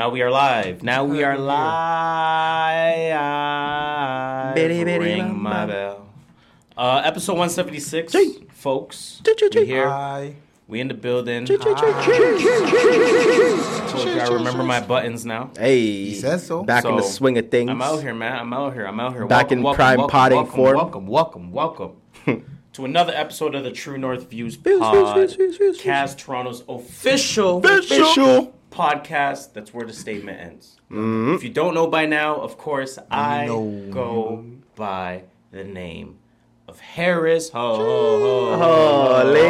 now we are live. Now we are live. Bitty, bitty, Ring my bell. Uh, episode 176, Gee. folks. Gee, gee, We gee. here. Hi. We in the building. Told you I remember my buttons now. Hey, He says so. Back in the swing of things. I'm out here, man. I'm out here. I'm out here. Back in prime potting welcome, form. Welcome, welcome, welcome welcome. to another episode of the True North Views Views, views, Pod. views, views, views, views. Cast Toronto's official, Official. Podcast. That's where the statement ends. If you don't know by now, of course, I know. go by the name of Harris. Ho, ho, ho, ho, Holy.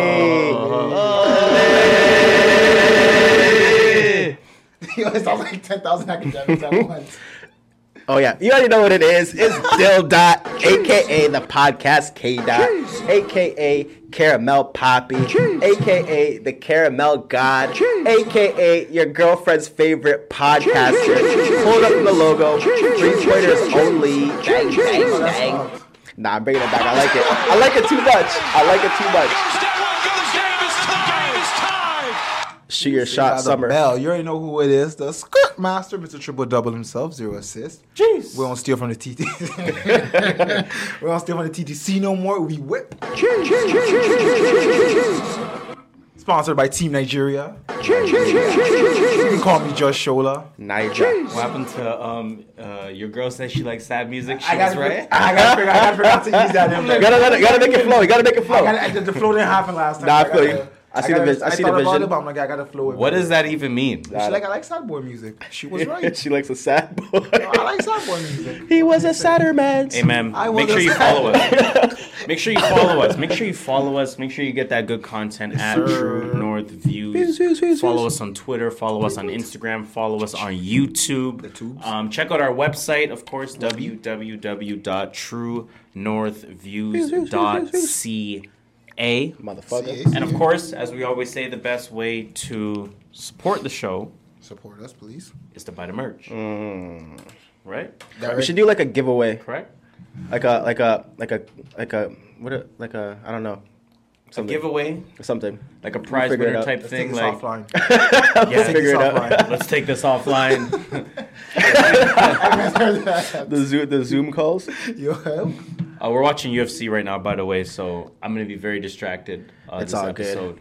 Yo, it sounds like 10,000 academics at once. Oh yeah, you already know what it is. It's Dill Dot, aka the podcast K Dot, aka Caramel Poppy, aka the Caramel God, aka your girlfriend's favorite podcaster. Hold up the logo, three pointers only. Bang bang bang. Nah, I'm bringing it back. I like it. I like it too much. I like it too much. Step one for the game is time. Game is time. Shoot your By shot, the summer. Bell. You already know who it is. The skirt master, Mr. Triple Double himself, zero assist. Jeez. We don't steal from the TT. we don't steal from the TTC no more. We whip. Sponsored by Team Nigeria. You can call me Josh Shola. Niger. What happened to um uh your girl said she likes sad music? She I was gotta, right. I gotta figure. I gotta figure out to use that. You gotta let it, gotta make it flow. You gotta make it I flow. gotta, I, the flow didn't happen last time. Nah, I feel you. I see the gotta- vis- I see thought the about vision. it, but I'm like, I gotta flow it. What does that even mean? She like I like sad boy music. She was right. she likes a sad boy. I like sad boy music. He was a sadder man. Hey man, I make sure you follow us. Make sure you follow us. Make sure you follow us. Make sure you get that good content at sir. True North Views. Views, views, views, Follow us on Twitter. Follow us on Instagram. Follow us on YouTube. Um, check out our website, of course, www.truenorthviews.ca. Motherfucker. And of course, as we always say, the best way to support the show Support us, please. is to buy the merch. Mm. Right? We should do like a giveaway, Correct? like a like a like a like a what a, like a I don't know A something giveaway, something. like a prize figure it winner out. type Let's thing. take this Like, offline. yeah, figure it out. offline. let's take this offline. The zoom the Zoom calls. Yo, Uh, we're watching UFC right now, by the way, so I'm gonna be very distracted. Uh, It's this all good. episode.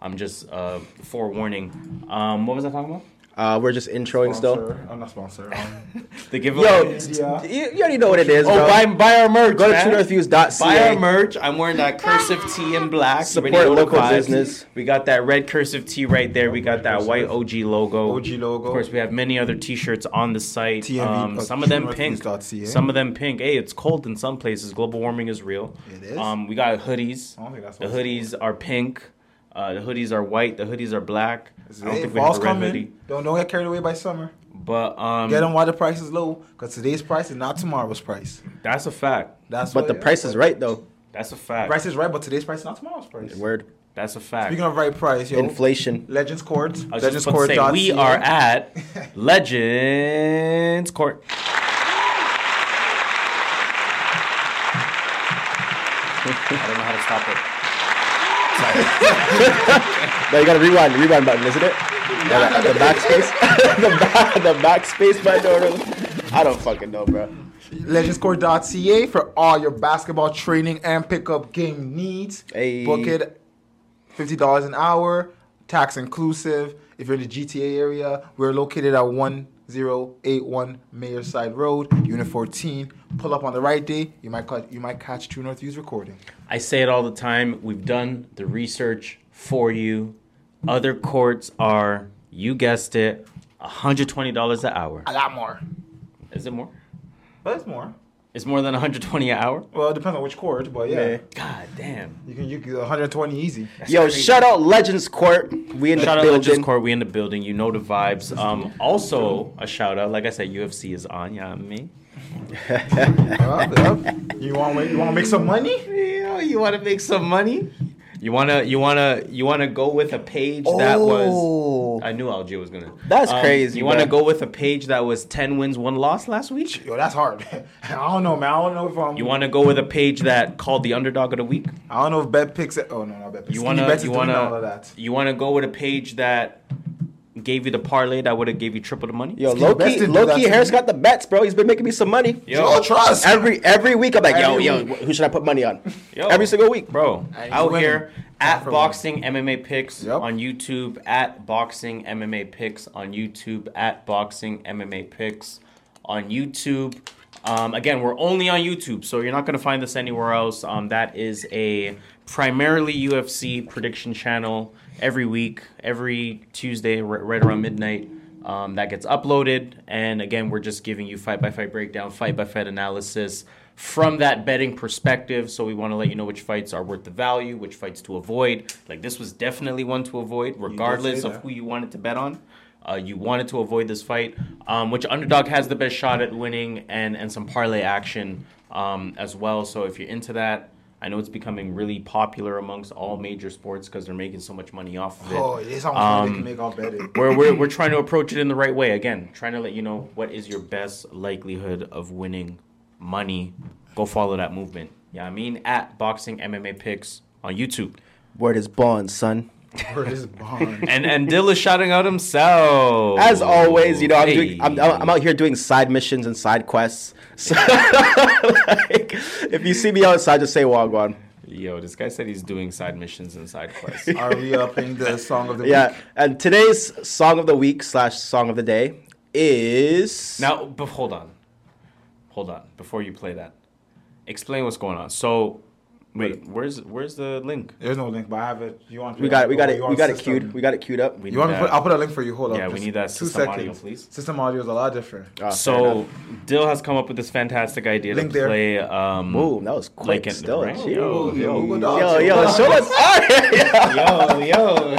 I'm just uh, forewarning. Um, what was I talking about? Uh, we're just introing still. I'm not sponsored. Um, The giveaway. Yo, Yeah. you, you already know what it is, oh, bro. buy buy our merch. Go to man. truenorthviews.ca. Buy our merch. I'm wearing that cursive tee in black. Support You already know local business. We got that red cursive tee right there. We got that white OG logo. OG logo. Of course, we have many other T-shirts on the site. TNV, Um, some of them pink. Some of them pink. Hey, it's cold in some places. Global warming is real. It is? Um, we got hoodies. I don't think that's The what it's hoodies are pink. Uh, the hoodies are white. The hoodies are black. I don't Hey, think we have a red coming. hoodie. Don't don't get carried away by summer. But um, Get them while the price is low, because today's price is not tomorrow's price. that's a fact. That's But what the it price is right though. That's a fact. Price is right, but today's price is not tomorrow's price. Word. That's a fact. Speaking of right price, yo, Inflation. Legends Court. I was Legends just about to say, Court. we are at Legends Court. I don't know how to stop it. No, you gotta rewind. The rewind button, isn't it? Yeah, the, the backspace. the, back, the backspace button. I don't fucking know, bro. legendscourt.ca for all your basketball training and pickup game needs. Hey. Book it $50 an hour, tax inclusive. If you're in the GTA area, we're located at 1081 Meyerside Road, Unit 14. Pull up on the right day, you might catch, you might catch True North Views recording. I say it all the time. We've done the research for you. Other courts are, you guessed it, $120 an hour. A lot more. Is it more? But it's more. It's more than 120 an hour? Well, it depends on which court, but yeah. Yeah. God damn. You can you can 120 easy. Yo, crazy. shout out Legends Court. We in the Shout out building. Legends Court. We in the building. You know the vibes. Um, also a shout out. Like I said, UFC is on. Yeah, me. Up, up. You want you want to make some money? Yeah, you want to make some money? You wanna, you wanna, you wanna go with a page that was. Oh. I knew LG was gonna. That's um, crazy, You wanna bro. go with a page that was ten wins, one loss last week? Yo, that's hard. I don't know, man. I don't know if I'm. You wanna go with a page that called the underdog of the week? I don't know if bet picks. It Oh no, not bet picks. You wanna, Bets is you wanna, all of that. you wanna go with a page that gave you the parlay that would have gave you triple the money. Yo, Skinny Best Loki, didn't do that Loki Harris got the bets, bro. He's been making me some money. Yo, trust. Every every week, I'm like, yo, Every yo, week. who should I put money on? Yo. Every single week, Bro, Hey, out winning. here at for Boxing MMA Picks Yep. on YouTube, at Boxing MMA Picks on YouTube, at Boxing MMA Picks on YouTube. Um, again, we're only on YouTube, so you're not going to find this anywhere else. Um, that is a primarily UFC prediction channel every week, every Tuesday, right, around midnight. Um, that gets uploaded, and again, we're just giving you fight by fight breakdown, fight by fight analysis from that betting perspective. So we want to let you know which fights are worth the value, which fights to avoid. Like this was definitely one to avoid, regardless of who you wanted to bet on. Uh, you wanted to avoid this fight, um, which underdog has the best shot at winning, and and some parlay action um, as well. So if you're into that, I know it's becoming really popular amongst all major sports because they're making so much money off of it. Oh, it's how much money they Um, can make off betting. we're, we're, we're trying to approach it in the right way. Again, trying to let you know what is your best likelihood of winning money. Go follow that movement. Yeah, I mean, at Boxing MMA Picks on YouTube. word is bond, son. For this bond. And and Dill is shouting out himself. As always, you know, I'm doing, I'm, I'm out here doing side missions and side quests. So, like, if you see me outside, just say Wagwan. Yo, this guy said he's doing side missions and side quests. Are we uh, playing the song of the Yeah, week? and today's song of the week slash song of the day is now, but hold on. Hold on. Before you play that, explain what's going on. So, wait, where's where's the link? There's no link, but I have it. You want? we got it, we got oh, it, we got it queued, we got it queued up. We You want need me to put? I'll put a link for you. Hold up. Yeah, we need that two system audio, please. System audio is a lot different. Fair So. Dill has come up with this fantastic idea Link to there. play. Um, boom, that was quick. like it- still, right? Yo, yo, yo, yo, yo, yo. show us. yo, yo.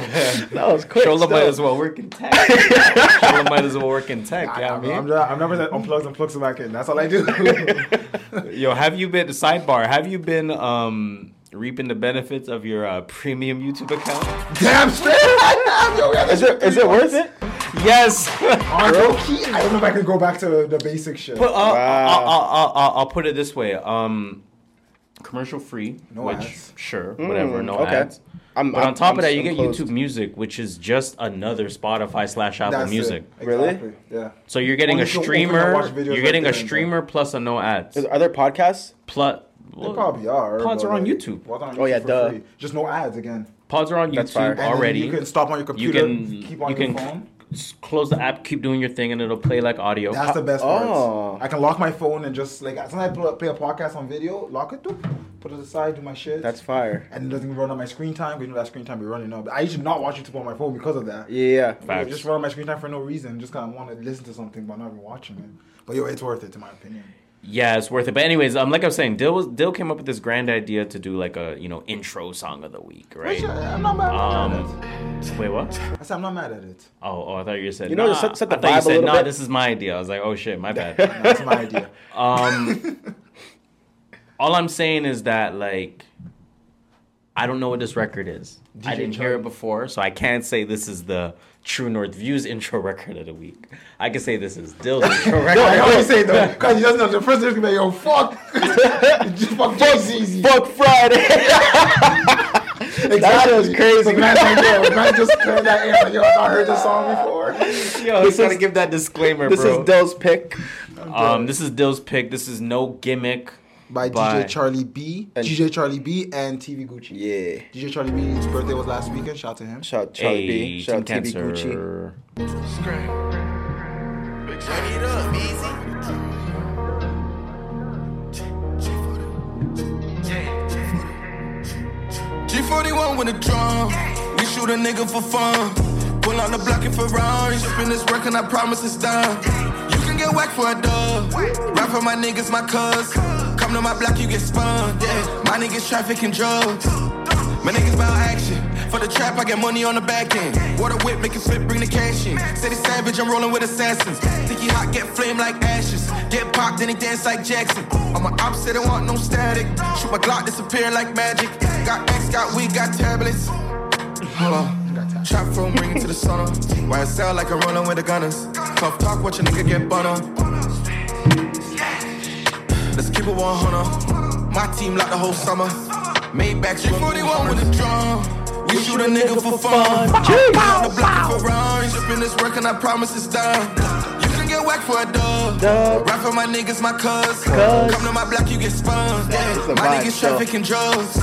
that was quick. Shola still. might as well work in tech. Shola might as well work in tech. Yeah, I'm, I I'm, just, I'm never that unplugs and plugs back in. That's all I do. yo, have you been sidebar? Have you been um Um, reaping the benefits of your uh, premium YouTube account? Damn straight. Yo, we Is that it shit is it worth it? Yes. on key. I don't know if I can go back to the basic shit. But, uh, uh, uh, Wow. I'll, I'll, I'll, I'll put it this way. Um, commercial free, No which ads. sure, whatever, mm, no okay. ads. I'm- but I'm- on top I'm- of that, you get closed. YouTube Music, which is just another Spotify slash Apple That's Music. It. Really? Yeah. So you're getting Only a if you open and streamer. You're getting there a streamer plus a no ads. Is- Are there podcasts? Plus, They probably are. Pods are on like, YouTube. what's on Oh, yeah, YouTube for duh. free? Just no ads again. Pods are on That's YouTube fire. Already. You can stop on your computer. You computer. can keep on you your can phone. s- close the app, keep doing your thing, and it'll play like audio. That's the best Oh. part. I can lock my phone and just like sometimes I play, play a podcast on video, lock it, doop, put it aside, do my shit. That's fire. and it doesn't run on my screen time. We know that screen time be running up. I usually not watch YouTube on my phone because of that. Yeah. yeah. Facts. just run on my screen time for no reason. Just kind of want to listen to something, but not even watching it. But yo, it's worth it, in my opinion. Yeah, it's worth it. But anyways, um, like I was saying, Dill was, Dill came up with this grand idea to do like a you know intro song of the week, right? Which, uh, I'm not mad, I'm not mad at Um, wait, what? I said I'm not mad at it. Oh, oh, I thought you said. You know, nah. set- set the I thought you vibe a said, little nah, bit. this is my idea. I was like, oh shit, my bad. That's my idea. Um, all I'm saying is that like, I don't know what this record is. I didn't hear it before, so I can't say this is the True North Views intro record of the week. I can say this is Dill's intro record. no, I always say though, because he doesn't know the first thing's gonna be yo fuck, just fuck Jay-Z. Fuck Friday. That shit was crazy. So man's like, yo, man just cleared that air. Like, yo, I've not heard this song before. Yo, This he's gotta give that disclaimer, This bro. is Dill's pick. um, this is Dill's pick. This is no gimmick. By By- DJ Charlie B, DJ Charlie B, and TV Gucci. Yeah. DJ Charlie B's birthday was last weekend. Shout out to him. Shout out Charlie Hey, B. Shout out TV Gucci. Cancer. Run it up, easy. G41 with a drum. We shoot a nigga for fun. Pull on the block in Ferrari. Shipping this work and I promise it's done. Get whacked for a dub. Rap for my niggas, my cuz. Come to my block, you get spun. Yeah, my niggas trafficking drugs. My niggas bout action. For the trap, I get money on the back end. Water whip, make it flip, bring the cash in. City savage, I'm rolling with assassins. Think hot, get flame like ashes. Get popped, then he dance like Jackson. I'm an opposite, I want no static. Shoot my Glock, disappear like magic. Got X, got weed, got tablets. Hold on. Trap phone, bring it to the sun up. Sound like I'm rolling with the gunners. Tough talk, watch a nigga get bun up. Let's keep it 100. My team like the whole summer. Maybach G41 with a drum. We shoot a nigga for fun. Pull out the block in Ferrari. Shipping this work and I promise it's done. You can get whacked for a dub. Dub. Rap for my niggas, my cuz. Come to my block, you get spun. Yeah. My niggas trafficking drugs.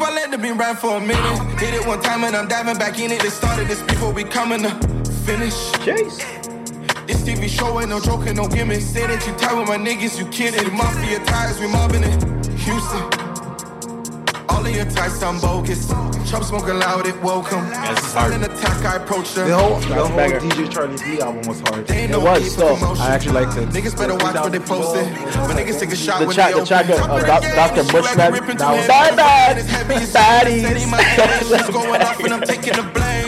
Up, I let them be rap for a minute. Hit it one time and I'm diving back in it. They started this before we coming to finish. Chase. This TV show ain't no joking, no gimmicks. Say that you tight with my niggas, you kidding. The mafia ties, we mobbing it. Houston. All of your ties sound bogus. Trump smoking loud, it woke him. this is hard. Silent attack, I approached them. The whole, the whole banger. DJ Charlie B album was hard. They It was, so. I actually liked it. Niggas better watch what they posted. When niggas take a shot The when track- they the track open. of, uh, Top Doc- the Dr. game, Bushman, ripping that through was- his Bye hands. bye. It's heavy, it's Baddies. steady, my hands just going off and I'm taking the blame.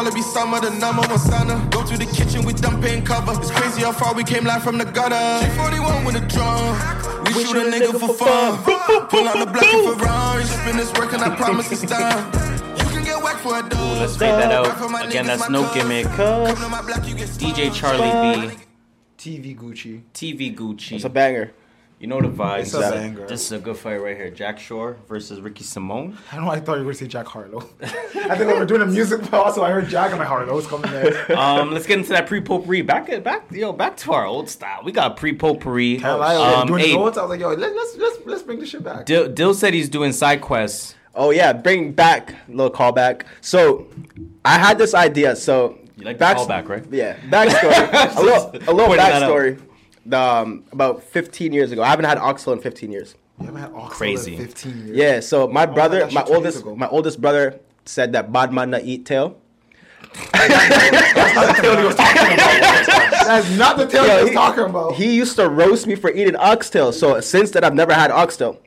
It's a Charlie B. Summer, the number one sonner. Go to the kitchen with dumping cover. It's crazy how far we came live from the gutter. G41 with a drum. We, shoot, a nigga, for fun. Pull out the black in Ferrari. Spin this work and I promise it's done. You can get whacked for a dub. Let's fade that out. Again, that's no cuz. gimmick. Come to my block, you get DJ. Charlie B, TV Gucci. TV Gucci. It's a banger. You know the vibes. It's a banger. This is a good fight right here. Jack Shore versus Ricky Simone. I don't know. I thought you were going to say Jack Harlow. I think we were doing a music, but also I heard Jack and my Harlow's coming there. Um, let's get into that pre-potpourri. Back, back, yo, back to our old style. We got pre-potpourri. Hell, I was Um, doing hey, the notes. I was like, yo, let, let's let's let's bring this shit back. Dill, Dill said he's doing side quests. Oh yeah, bring back little callback. So I had this idea. So You like the callback, right? Yeah, backstory. a little, a little Pointing that out. backstory. Um, about 15 years ago, I haven't had Oxtail in 15 years. You haven't had Oxtail Crazy. in 15 years. Yeah, so my brother, that my shit two years oldest, ago. my oldest brother said that bad man not eat tail. That's not the tail he was talking about. He used to roast me for eating oxtail. So since then, I've never had oxtail.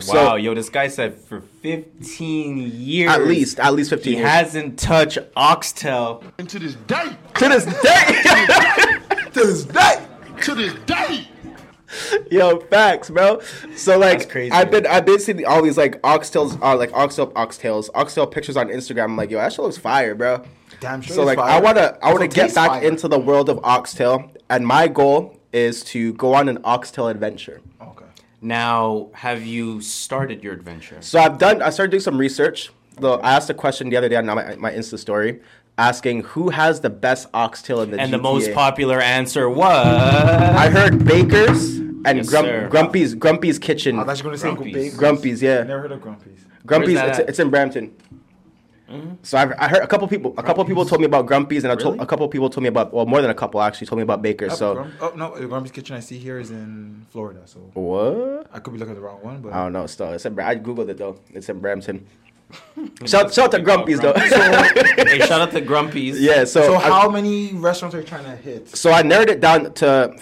So, wow, yo, this guy said for 15 years. At least, at least 15 He years. hasn't touched oxtail. And to this day, to this day. to this day. To this day. Yo, facts, bro. So like, That's crazy. I've been I've been seeing all these like oxtails, uh, like oxtail oxtails, oxtail pictures on Instagram. I'm like, yo, that shit looks fire, bro. Damn sure So like, fire. I wanna I wanna get back fire. into the world of oxtail, and my goal is to go on an oxtail adventure. Okay. Now, have you started your adventure? So I've done. I started doing some research. Though I asked a question the other day on my, my Insta story, asking who has the best oxtail in the And the most popular answer was. I heard Baker's and Yes, Grump. Grumpy's Grumpy's Kitchen. Oh, I thought you were going to say Grumpy's. Grumpy's. Grumpy's, yeah. Never heard of Grumpy's. Grumpy's, it's, it's in Brampton. Mm-hmm. So I've, I heard a couple people. A couple people told me about Grumpy's, and I told a couple people told me about. Well, more than a couple actually told me about Baker's. Oh, so Grump- oh no, Grumpy's Kitchen I see here is in Florida, so what? I could be looking at the wrong one, but I don't know. Still, it's in, I googled it though. It's in Brampton. Shout, shout out to Grumpy's though. hey, shout out to Grumpy's. yeah. So, So I- how many restaurants are you trying to hit? So I narrowed it down to,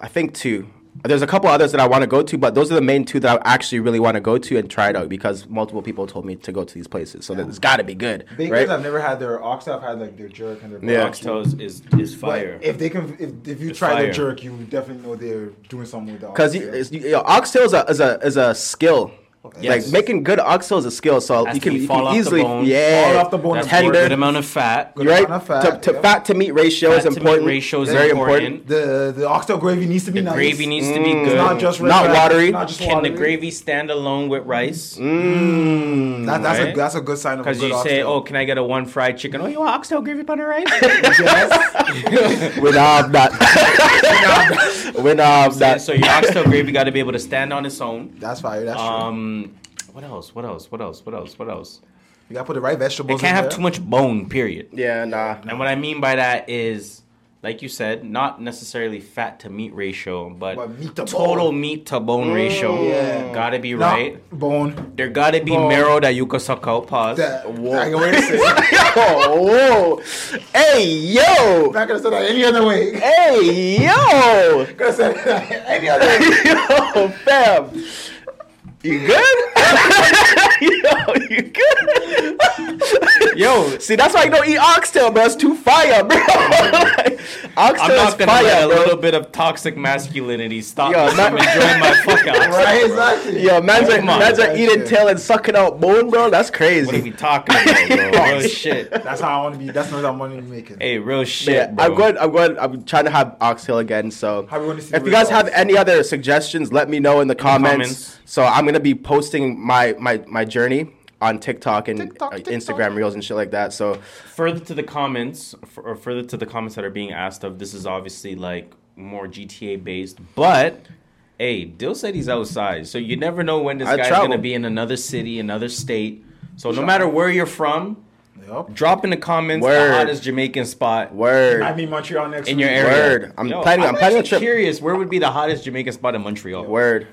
I think two. There's a couple others that I want to go to, but those are the main two that I actually really want to go to and try it out because multiple people told me to go to these places. So it's got to be good, Baker's right? I've never had their oxtail. I've had like their jerk and their Yeah. barbecue. Oxtail is, is, is But fire. if they can, if, if you It's try fire. their jerk, you definitely know they're doing something with the Because you, you know, oxtail is a, is a is a skill. Yes. Like making good oxtail is a skill. So Has you to can, be you can off the easily bone. yeah Fall off the bone That's a tender. good amount of fat. Good right of fat, to, to yep. fat to meat ratio is Fat to meat important. ratio is very important. important. the the oxtail gravy needs to be The nice. gravy needs to be Mm. good. It's not just red Not rice, watery. Not just Can the gravy stand alone with rice? Mm. That, that's Right? a that's a good sign of Because good you say, oxtail. "Oh, can I get a one fried chicken?" Oh, you want oxtail gravy butter rice? yes. Without that, without that. so your oxtail gravy got to be able to stand on its own. That's fire. That's true. Um, what else? What else? What else? What else? What else? You gotta put the right vegetables. It vegetables. can't in have there. too much bone. Period. Yeah, nah. And what I mean by that is, like you said, not necessarily fat to meat ratio, but, But meat to total bone. meat to bone ratio. yeah. Gotta be Not right. Bone. There gotta be Bone. marrow that you can suck out. Pause. That, Whoa. I can wait to say. Oh, whoa. Hey, yo. Not gonna say that any other way. Hey, yo. Gonna say that any other way. Yo, fam. You good? yo, you good? Yo, See, that's why you don't eat oxtail, bro. It's too fire, bro. Like, Oxtail I'm is not gonna fire, let a bro. little bit of toxic masculinity stop Yo, me from man- enjoying my fuck out. Right, exactly. Yo, man's are, Come on. man's are eating tail and sucking out bone, bro. That's crazy. What are we talking about, bro? Real shit. That's how I want to be. That's not how I want to be making. Hey, real shit, Yeah, bro. I'm going. I'm going. I'm trying to have oxtail again. So, How we wanna see if you guys have any other suggestions, let me know in the comments. comments. So, I'm gonna be posting my my my journey on TikTok and TikTok, uh, TikTok. Instagram reels and shit like that. So, further to the comments, or further to the comments that are being asked of, this is obviously like more GTA based, but. Hey, Dill said he's outside, so you never know when this I guy's travel. gonna be in another city, another state. So no matter where you're from, Yep. drop in the comments Word. the hottest Jamaican spot word. I mean Montreal next in week. your area. Word. I'm planning- I'm planning a actually trip. Curious, where would be the hottest Jamaican spot in Montreal? Word.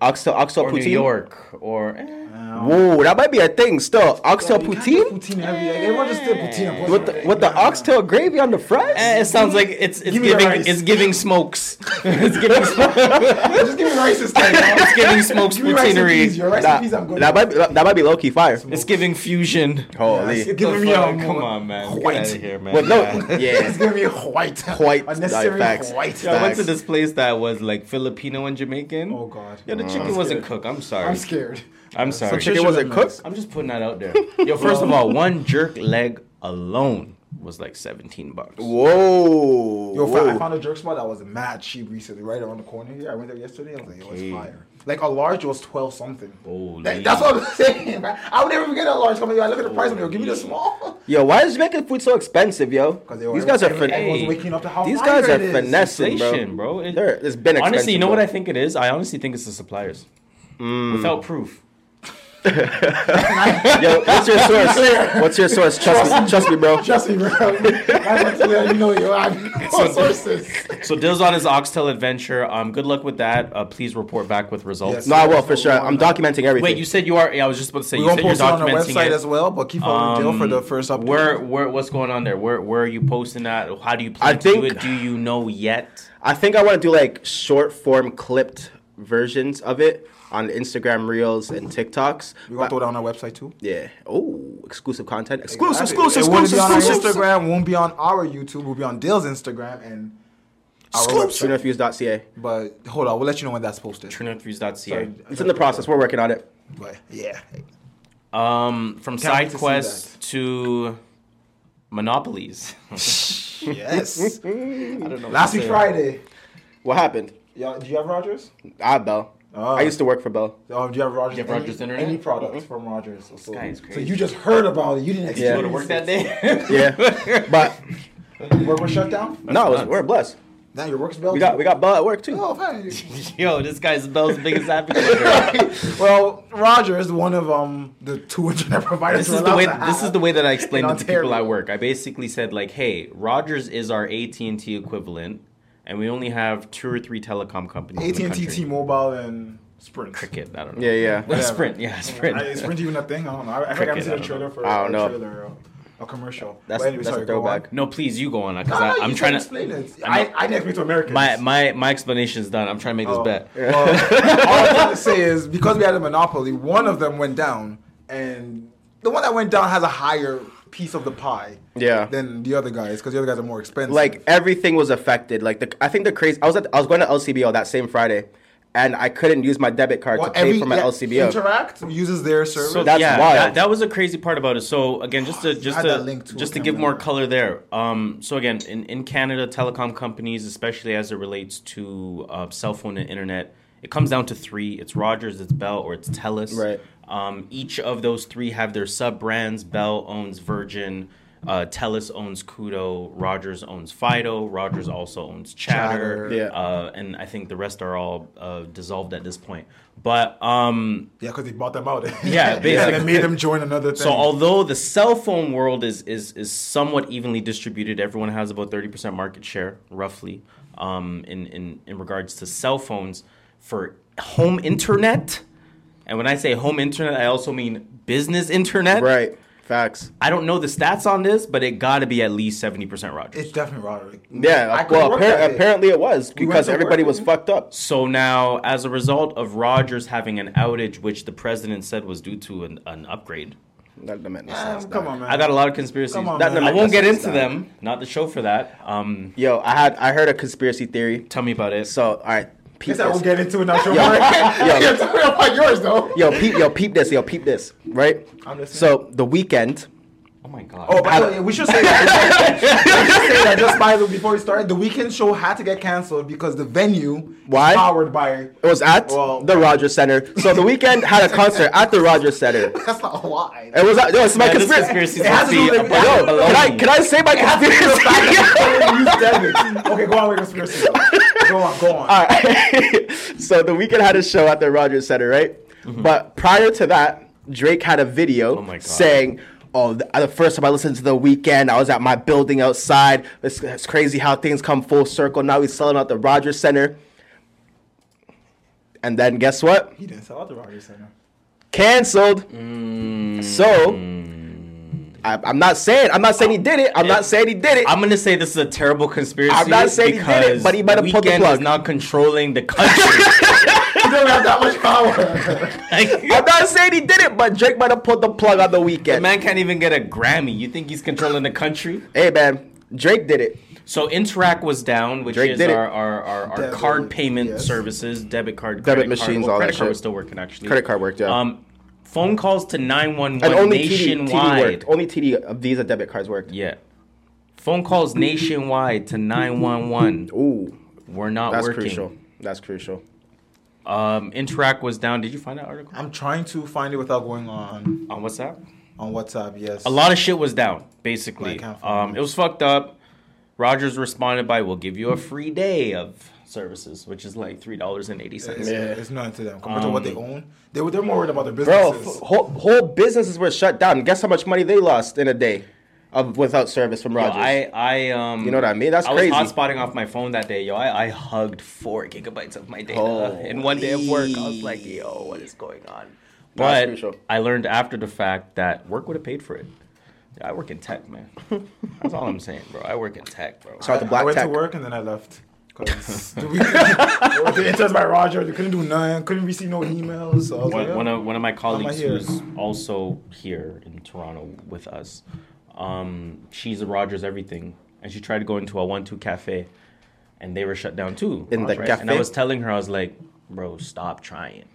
Oxtail oxtail or New poutine. York, or eh. Whoa, that might be a thing still. Oxtail You poutine Poutine heavy. Like, everyone just did poutine. and with the with the oxtail gravy on the fries. Eh, it sounds like it's it's Give me the giving it's giving smokes. it's giving smokes. Just give me rice instead. it's giving smokes Give me rice and peas. poutineery. Your rice That, and peas, I'm that might be, that might be low key fire. It's giving fusion. Holy. Yes. Giving me a come on, man. Get white. out of here, man. But no, Yeah. yeah. It's giving me white. White. Unnecessary Facts. white. Yo, I went to this place that was like Filipino and Jamaican. Oh god. Yeah, the Chicken wasn't cooked. I'm sorry. I'm scared. I'm sorry. So chicken wasn't cooked. I'm just putting that out there. Yo, first of all, one jerk leg alone was like 17 bucks. Whoa. Yo, Whoa. I found a jerk spot that was mad cheap recently, right around the corner here. I went there yesterday. I was like, yo, Okay. it's fire. Like a large was twelve something. Holy. That- that's what I'm saying, man. I would never forget a large. Come here, I look at the price. I'm yo, give me the small. Yo, why is Jamaican food so expensive, yo? Because These guys are everyone- fin- Hey, waking up to how These guys are finessing, bro. Bro. It, it's been honestly, you know bro. what I think it is? I honestly think it's the suppliers. Mm. Without proof. Yo, what's your source? What's your source? Trust me, trust me, bro. Trust me, bro. I want to let you know, yo, I have no sources. So Dill's on his oxtail adventure. Um, good luck with that. Uh, please report back with results. Yes. No, I will for sure. I'm documenting everything. Wait, you said you are. Yeah, I was just about to say. We're You gonna said you're post it on our website it. as well, but keep following Dill for the Um, first update. Where, where, what's going on there? Where, where are you posting that? How do you I plan to do think- it? Do you know yet? I think I want to do like short form clipped versions of it on Instagram Reels and TikToks. We're gonna But- throw it on our website too. yeah. Oh, exclusive content. Exclusive, Exactly. exclusive, It won't exclusive, be on our. Instagram. Won't be on our YouTube. We'll be on Dill's Instagram and our website. Exclusive. But hold on, we'll let you know when that's posted. truenorthviews.ca. It's in the process. We're working on it. But yeah, Um, from Can't side wait to quest to monopolies. yes. I don't know. Last week. Friday. What happened? Yeah, do you have Rogers? Ah, Bell. Oh. I used to work for Bell. Oh, do you have Rogers? You have any, Rogers Internet? Any products from Rogers? So, guy is so you just heard about it. You didn't Yeah. Go to work that day. Yeah, but Work was shut down. no, it was, nuts. we're blessed. Now your work's built. We got we got Bell at work too. Oh, fine. Yo, this guy's Bell's biggest advocate. well, Rogers, one of um the two internet providers. this is the way. This is the way that I explained in it to people at work. I basically said like, "Hey, Rogers is our AT and T equivalent, and we only have two or three telecom companies." AT&T. T-Mobile, and Sprint. Cricket. I don't know. Yeah, yeah. Whatever. Sprint. Yeah, Sprint. I, is Sprint even a thing? I don't know. I, I think I haven't seen I a don't trailer know. for I don't a know. trailer, uh, a commercial. That's- But anyway, that's a sorry, go throwback. No, please, you go on because No, no, I'm you trying to. explain it. I'm I, not- I didn't to Americans. My my my explanation's done. I'm trying to make this Oh. bet. Well, all I'm trying to say is because we had a monopoly, one of them went down, and the one that went down has a higher piece of the pie. Yeah. Than the other guys, because the other guys are more expensive. Like everything was affected. Like the I think the crazy. I was at I was going to LCBO that same Friday, and I couldn't use my debit card well, to pay for my yeah, LCBO. Interac uses their service. So That's yeah, wild. That, that was a crazy part about it. So again, just to just had to link too, just to give more color there. Um, so again, in, in Canada, telecom companies, especially as it relates to uh, cell phone and internet, it comes down to three. It's Rogers, it's Bell, or it's Telus. Right. Um, each of those three have their sub brands. Bell owns Virgin. Uh, Telus owns Koodo. Rogers owns Fido. Rogers also owns Chatr. Chatr. Yeah. Uh, and I think the rest are all uh, dissolved at this point. But um, yeah, because they bought them out. Yeah, and basically. they made them join another thing. so although the cell phone world is is is somewhat evenly distributed, everyone has about thirty percent market share, roughly, um, in in in regards to cell phones. For home internet, and when I say home internet, I also mean business internet. Right. Facts. I don't know the stats on this, but it got to be at least seventy percent Rogers. it's definitely Roderick. Yeah. I well, work appar- apparently it was because to everybody work. was fucked up. So now, as a result of Rogers having an outage, which the president said was due to an, an upgrade, That doesn't make no Um, come on, man. I got a lot of conspiracies. Come on, That man. I won't get into sense, them. Not the show for that. Um, Yo, I had I heard a conspiracy theory. tell me about it. So all right, peep Guess I won't get into it now. Show Yo. yeah, tell me about yours though. Yo, peep, yo, peep this, yo, peep this, right? I'm listening. So the Weeknd, Oh my god. Oh, by the way, we should say that. we should say that just by the before we started, the Weeknd show had to get canceled because the venue Why? is powered by. it was at Well- the Rogers Center. So the Weeknd had a concert at the Rogers Center. That's not why. It was at, no, it's my Man, this conspiracy. conspiracy It has to do be with- a Yo, can I can I say my conspiracy? Use. Okay, go on with your conspiracy. Go on, go on. All right. so the Weeknd had a show at the Rogers Center, right? Mm-hmm. But prior to that, Drake had a video Oh saying, "Oh, the, the first time I listened to the Weeknd, I was at my building outside. It's, it's crazy how things come full circle. Now he's selling out the Rogers Center." And then guess what? He didn't sell out the Rogers Center. Canceled. Mm. So I, I'm not saying I'm not saying he did it. I'm not saying he did it. I'm gonna say this is a terrible conspiracy. I'm not saying he did it, but he might have pulled the Weeknd plug. is not controlling the country. He doesn't have that much power. I'm not saying he did it, but Drake might have pulled the plug on the the Weeknd. man can't even get a Grammy. You think he's controlling the country? Hey man, Drake did it. So Interac was down, which Drake is did our, our, our, our Debit, card payment yes. services, debit card, Debit credit machines, card. Well, all that credit card shit. was still working actually. Credit card worked, yeah. Um, phone calls to nine one And one only TD, TD Only TD uh, Visa debit cards worked. Yeah, phone calls nationwide to nine one one Ooh. We're not working. that's working. crucial. That's crucial. Um, Interac was down. Did you find that article I'm trying to find it without going on on WhatsApp? on WhatsApp. Yes. A lot of shit was down, basically. I can't find Um, it. it was fucked up. Rogers responded by, "We'll give you a free day of services, which is like three dollars and eighty Yeah, it's nothing to them compared to what they Um, own. They were they're more worried about their Bro, f- whole, whole businesses were shut down. Guess how much money they lost in a day of without service from Yo, Rogers. I, I, um, You know what I mean? That's I crazy. I was hotspotting off my phone that day, yo. I, I hugged four gigabytes of my data in one day of work. I was like, yo, what is going on? But crucial. I learned after the fact that work would have paid for it. I work in tech, man. That's all I'm saying, bro. I work in tech, bro. Shout out to I Black went Tech. to work and then I left. Cause the weekend, the interns by Roger, they couldn't do nothing, couldn't receive no emails. So I was like, one, yeah. one of one of my colleagues here. who's also here in Toronto with us. Um, she's a Rogers everything, and she tried to go into a one-two cafe, and they were shut down too. In the cafe, And I was telling her, I was like, "Bro, stop trying."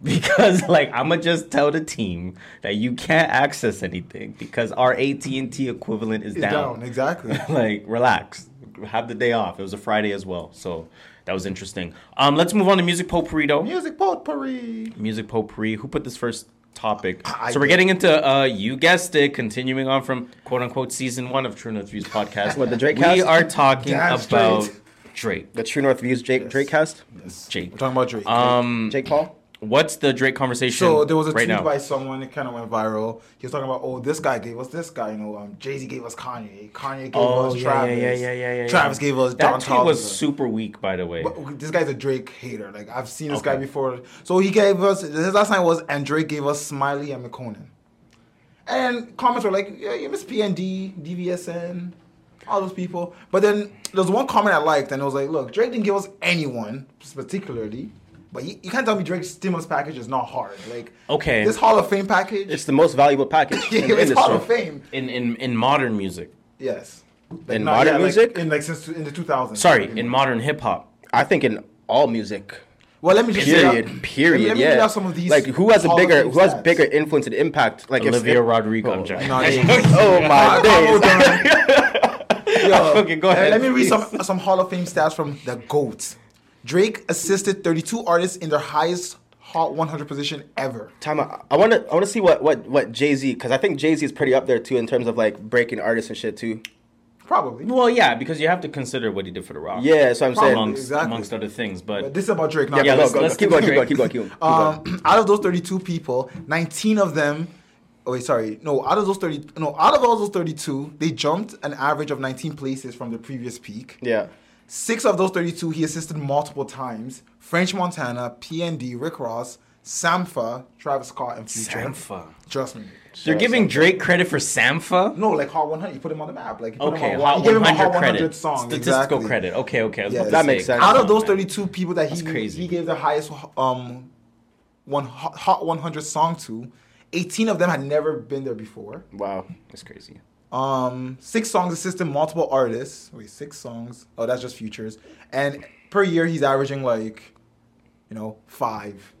Because like I'ma just tell the team that you can't access anything because our AT and T equivalent is down. down, exactly. like relax, have the day off. It was a Friday as well, so that was interesting. Um, let's move on to music potpourri though Music potpourri. music potpourri. Who put this first topic? I so we're getting into uh, you guessed it, continuing on from quote unquote season one of True North Views podcast. What, the Drake We cast? are talking Damn about straight. Drake. the True North Views Jake Drake cast. Jake. We're talking about Drake. Um, Jake Paul. What's the Drake conversation? so there was a right tweet now? by someone. It kind of went viral. He was talking about, oh, this guy gave us this guy. You know, um, Jay Z gave us Kanye. Kanye gave Oh us yeah, Travis. yeah, yeah, yeah, yeah, yeah. Travis gave us that John tweet was super weak, by the way. But this guy's a Drake hater. Like I've seen this Okay. guy before. So he gave us his last line was, and Drake gave us Smiley and Makonnen. And comments were like, yeah, you miss PND, DVSN, all those people. But then there was one comment I liked, and it was like, look, Drake didn't give us anyone particularly. But you, you can't tell me Drake's stimulus package is not hard. Like Okay. this Hall of Fame package, It's the most valuable package in the it's Hall of. Fame. in in in modern music. Yes. Like, In not- modern like, music? in like since in the 2000s. Sorry, in modern hip hop. I think in all music. Well, let me just say Period. out- Period. Let me, let me yeah. some of these. like who has a bigger who has stats. bigger influence and impact? Like if- Olivia if, Rodrigo. Oh, I'm joking. No, Oh my Combo days. Yo, Okay, go ahead. Let me read some some Hall of Fame stats from the GOAT. Drake assisted 32 artists in their highest Hot 100 position ever. Time out. I want to I want to see what what what Jay Z because I think Jay Z is pretty up there too in terms of like breaking artists and shit too. Probably. Well, yeah, because you have to consider what he did for the Rock. Yeah, that's what I'm saying. amongst Exactly. amongst other things, but But this is about Drake. Not Yeah, Yeah, go, let's- go, go. let's keep going, keep going, keep going, keep going. Keep going. Um, out of those 32 people, 19 of them. Oh wait, sorry. No, out of those 30. No, out of all those 32, they jumped an average of 19 places from the previous peak. Yeah. Six of those 32 he assisted multiple times. French Montana, PND, Rick Ross, Sampha, Travis Scott, and Future. Sampha. Trust me. You're giving Drake credit for Sampha? No, like Hot 100. You put him on the map. Like you put Okay, him on Hot one, you gave him a 100 Hot 100 credit. song. Statistical exactly. credit. Okay, okay. I Yes. That makes sense. Out of those 32 people that That's he crazy. he gave the highest um one hot, hot 100 song to, 18 of them had never been there before. Wow. That's crazy. Um, six songs assisting multiple artists. Wait, six songs. Oh, that's just futures. And per year, he's averaging like, you know, five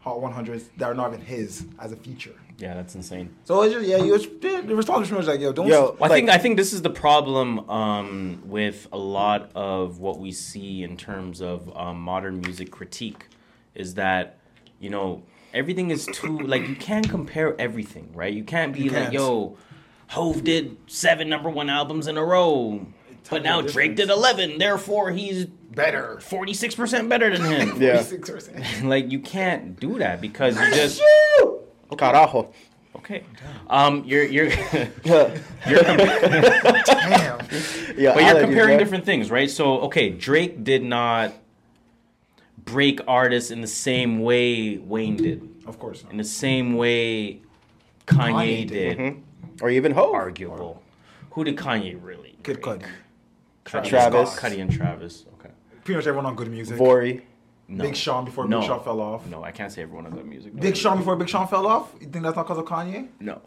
Hot 100s that are not even his as a feature. Yeah, that's insane. So it's just, yeah, you was, the response was pretty like, yo, don't. Yo, Well, I Like- think I think this is the problem um, with a lot of what we see in terms of um, modern music critique, is that you know everything is too like you can't compare everything, right? You can't be You like, can't. yo, Hove did seven number one albums in a row, but now no Drake did eleven, therefore he's better. forty six percent better than him. Yeah. 46%. like you can't do that because you just Carajo. okay. Um, you're you're you're compa- Damn. Yeah, But you're comparing different things, right? So, okay, Drake did not break artists in the same way Wayne did, Of course. in the same way Kanye, Kanye did. did. Or even Ho. Arguable. Who did Kanye really? Kid break? Cudi. Cudi Travis. Cudi and Travis. Okay. Pretty much everyone on good music. Vori. No. Big Sean before no. Big Sean fell off. No, I can't say everyone on good music. Big Sean before Big Sean fell off? You think that's not because of Kanye? No.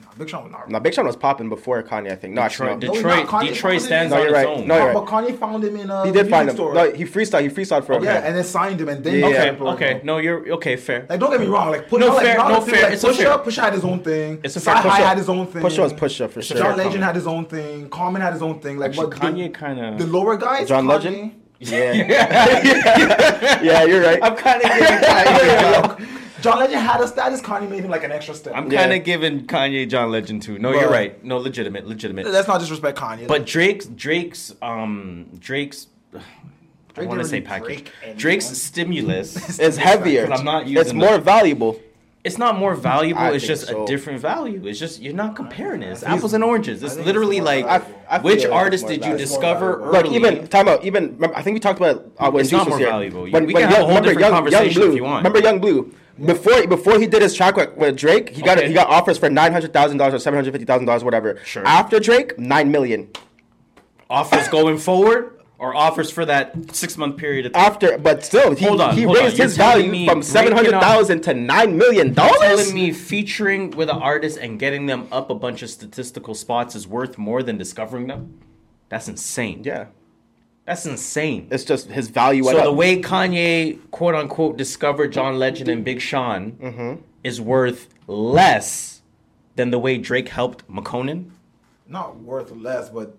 Nah, Big Sean was not. No, Big Sean was popping before Kanye, I think. No, Detroit, no. No, Detroit, not. Kanye Detroit stands. No, on you're its right. own. No, you're right. but Kanye found him in a He did find him. store. No, he freestyled. He freestyled for him. yeah, and then signed him, and then Yeah. Okay, started okay. No, you're okay. Fair. Like, don't get me wrong. Like, put, No, not fair, not no, fair, Like, it's a Pusha, fair. Pusha had his own thing. It's a Sci fair- High Pusha- had his own thing. Pusha was Pusha for sure. John Legend had his own thing. Common had his own thing. Like, but Kanye kind of. the lower guys, John Legend? Yeah. yeah, yeah, you're right. I'm kind of giving Kanye. John Legend had a status. Kanye made him like an extra step. I'm kind of giving Kanye John Legend too. No, But- you're right. No, legitimate, legitimate. Let's not disrespect Kanye. But Drake's Drake's um Drake's I want to say package. break. Drake's stimulus. is heavier. I'm not using It's more the- valuable. It's not more valuable. I it's just so. a different value. It's just you're not comparing it. It's think apples and oranges. It's literally it's like valuable. I which artist did you discover early? Like even time out. Even remember, I think we talked about uh, when It's Juice not was more here. valuable. When, We when can have a Young- whole different Young, conversation Yung Bleu. if you want. Remember Yung Bleu. Before before he did his track with, with Drake, he got Okay. he got offers for nine hundred thousand dollars or seven hundred fifty thousand dollars, whatever. Sure. After Drake, nine million. offers going forward or offers for that six month period of? After, but still, he, Hold on, he hold raised You're his value from breaking seven hundred thousand to nine million dollars. telling me featuring with an artist and getting them up a bunch of statistical spots is worth more than discovering them? That's insane. Yeah, That's insane. it's just his value. went So the up. way Kanye quote unquote discovered John Legend and Big Sean Mm-hmm. is worth less than the way Drake helped Makonnen. not worth less, but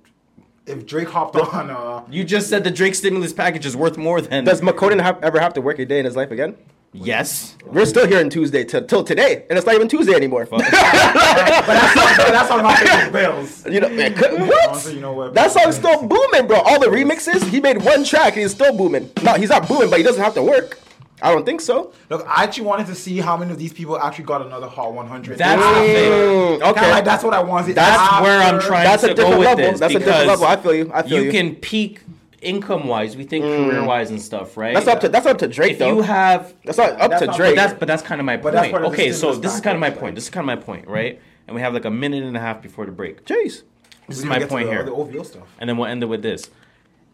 if Drake hopped on, uh, You just said the Drake stimulus package is worth more than does Makonnen have, ever have to work a day in his life again? yes. We're still here on Tuesday till till today, and it's not even Tuesday anymore. but that's not, but that's how not paying bills. You know, it could- what? Honestly, you know what? That song's still booming, bro. All the remixes, he made one track and he's still booming. No, he's not booming, but he doesn't have to work. I don't think so. Look, I actually wanted to see how many of these people actually got another Hot 100. That's After- the thing. Mm, Kinda okay, like, that's what I wanted. That's After- where I'm trying That's a to different go with level. this. That's a different level. I feel you. I feel you. can peak income wise. We think career wise and stuff, right? Mm. that's up to that's up to Drake if though. you have that's not up That's to not- Drake. But that's but that's kind of my But point. part Okay, so this is kind of my point. like- This is kind of my point, right? And we have like a minute and a half before the break. Jeez. This is my didn't get to point the- here, The OVO stuff. and then we'll end it with this.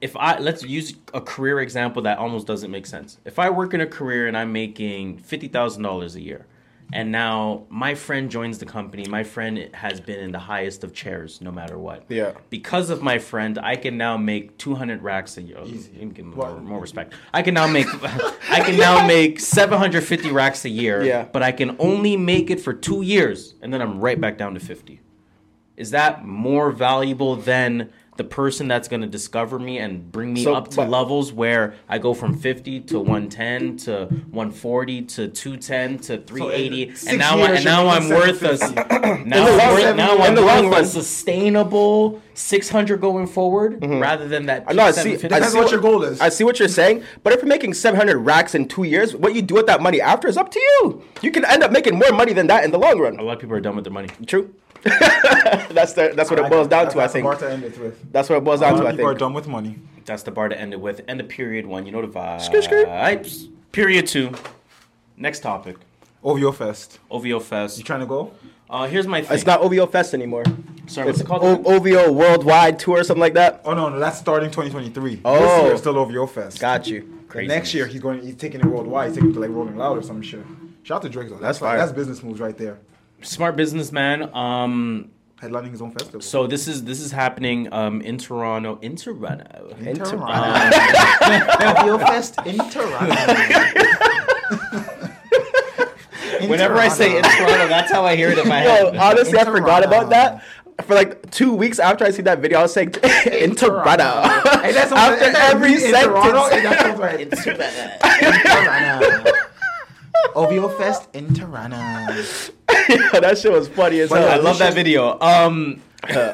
If I let's use a career example that almost doesn't make sense. If I work in a career and I'm making fifty thousand dollars a year, and now my friend joins the company, my friend has been in the highest of chairs, no matter what. Yeah. Because of my friend, I can now make two hundred racks a year. Oh, Easy. Give him more, more respect. I can now make I can now make seven hundred fifty racks a year. Yeah. But I can only make it for two years, and then I'm right back down to fifty. Is that more valuable than the person that's going to discover me and bring me So, up to but- levels where I go from 50 to 110 to 140 to 210 to 380 six and now I, and now I'm worth a now I'm long- worth, now I'm the worth run. a sustainable 600 going forward mm-hmm. rather than that I know, I see- I see what what- your goal is. I see what you're saying, but if you're making 700 racks in two years, what you do with that money after is up to you. You can end up making more money than that in the long run. a lot of people are done with their money. True. that's the, that's what it boils down to. I that's the think bar to end it with. that's what it boils down to. of I people are done with money. That's the bar to end it with. End of period one. You know the vibes. Skirt, skirt. Period two. Next topic. OVO Fest. OVO Fest. You trying to go? Uh, here's my thing. It's not OVO Fest anymore. Sorry, what's It's it called? o- OVO Worldwide Tour or something like that. Oh no, no, that's starting 2023. This Oh. year is still OVO Fest. Got you. Crazy. next year he's going. He's taking it worldwide. He's taking it to like Rolling Loud or some shit. Shout out to Drake though. That's That's fire. that's business moves right there. Smart businessman. Um, Headlining his own festival. so this is this is happening um in Toronto. In Toronto. in in Toronto. Fest in Toronto. In whenever I say in Toronto. Toronto, that's how I hear it in my Yo, head. honestly, I In forgot about that. For like two weeks after I see that video, I was saying in Toronto. Hey, after every in Toronto, hey, sentence. that. In Toronto. OVO Fest in Toronto. that shit was funny as But hell. I love that video. Um,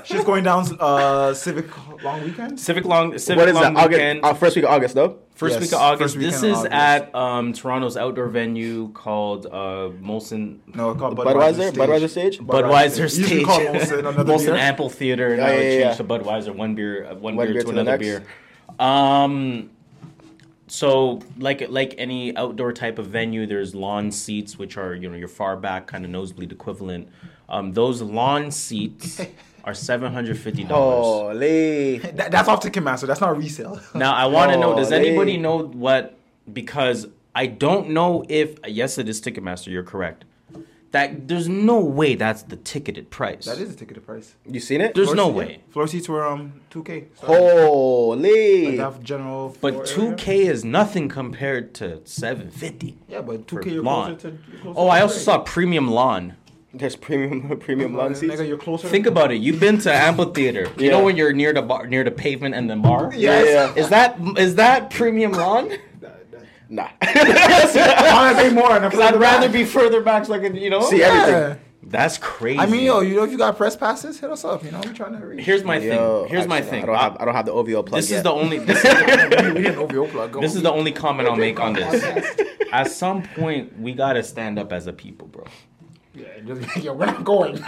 She's going down uh, Civic Long Weekend. Civic Long Civic What is Long that? August, Weekend. uh, first week of August, though. First Yes, week of August. This is of at um, Toronto's outdoor venue called uh, Molson No, called Budweiser, Budweiser. Budweiser stage. Budweiser It used to be stage. Molson, another Molson beer. Amphitheater, and Yeah, now yeah, it yeah. changed to Budweiser. One beer, uh, one, One beer, beer to to another beer. Um, so like like any outdoor type of venue, there's lawn seats, which are you know your far back kind of nosebleed equivalent. Um, those lawn seats are seven hundred fifty dollars. Holy. That, that's off Ticketmaster. That's not resale. Now I want to know: Does anybody know what? Because I don't know if yes, it is Ticketmaster. You're correct. That there's no way that's the ticketed price. That is a ticketed price. You seen it? There's Floor no seat- way. Floor seats were um 2K. Holy. Like that general. But floor two area. K is nothing compared to seven fifty. Yeah, but 2K you're lawn. closer to. You're closer Oh, to I also Drake. saw premium lawn. There's premium premium lawn seats. Nigga, you're closer. Think about it. You've been to amphitheater. You Yeah. know when you're near the bar, near the pavement and the bar. Yes. Yeah, Is that is that premium lawn? Nah. I want to pay more. Because I'd rather back. be further back, so I can, you know. See Yeah. everything. That's crazy. I mean, yo, you know, if you got press passes, hit us up. You know, we're trying to reach. Here's my Yo, thing. Here's my thing. I don't have I don't have the OVO plug this yet. is the only. This is the, we didn't OVO plug. Go this is the only comment I'll make on this. At some point, we gotta stand up as a people, bro. Yeah, just, yo, we're not going.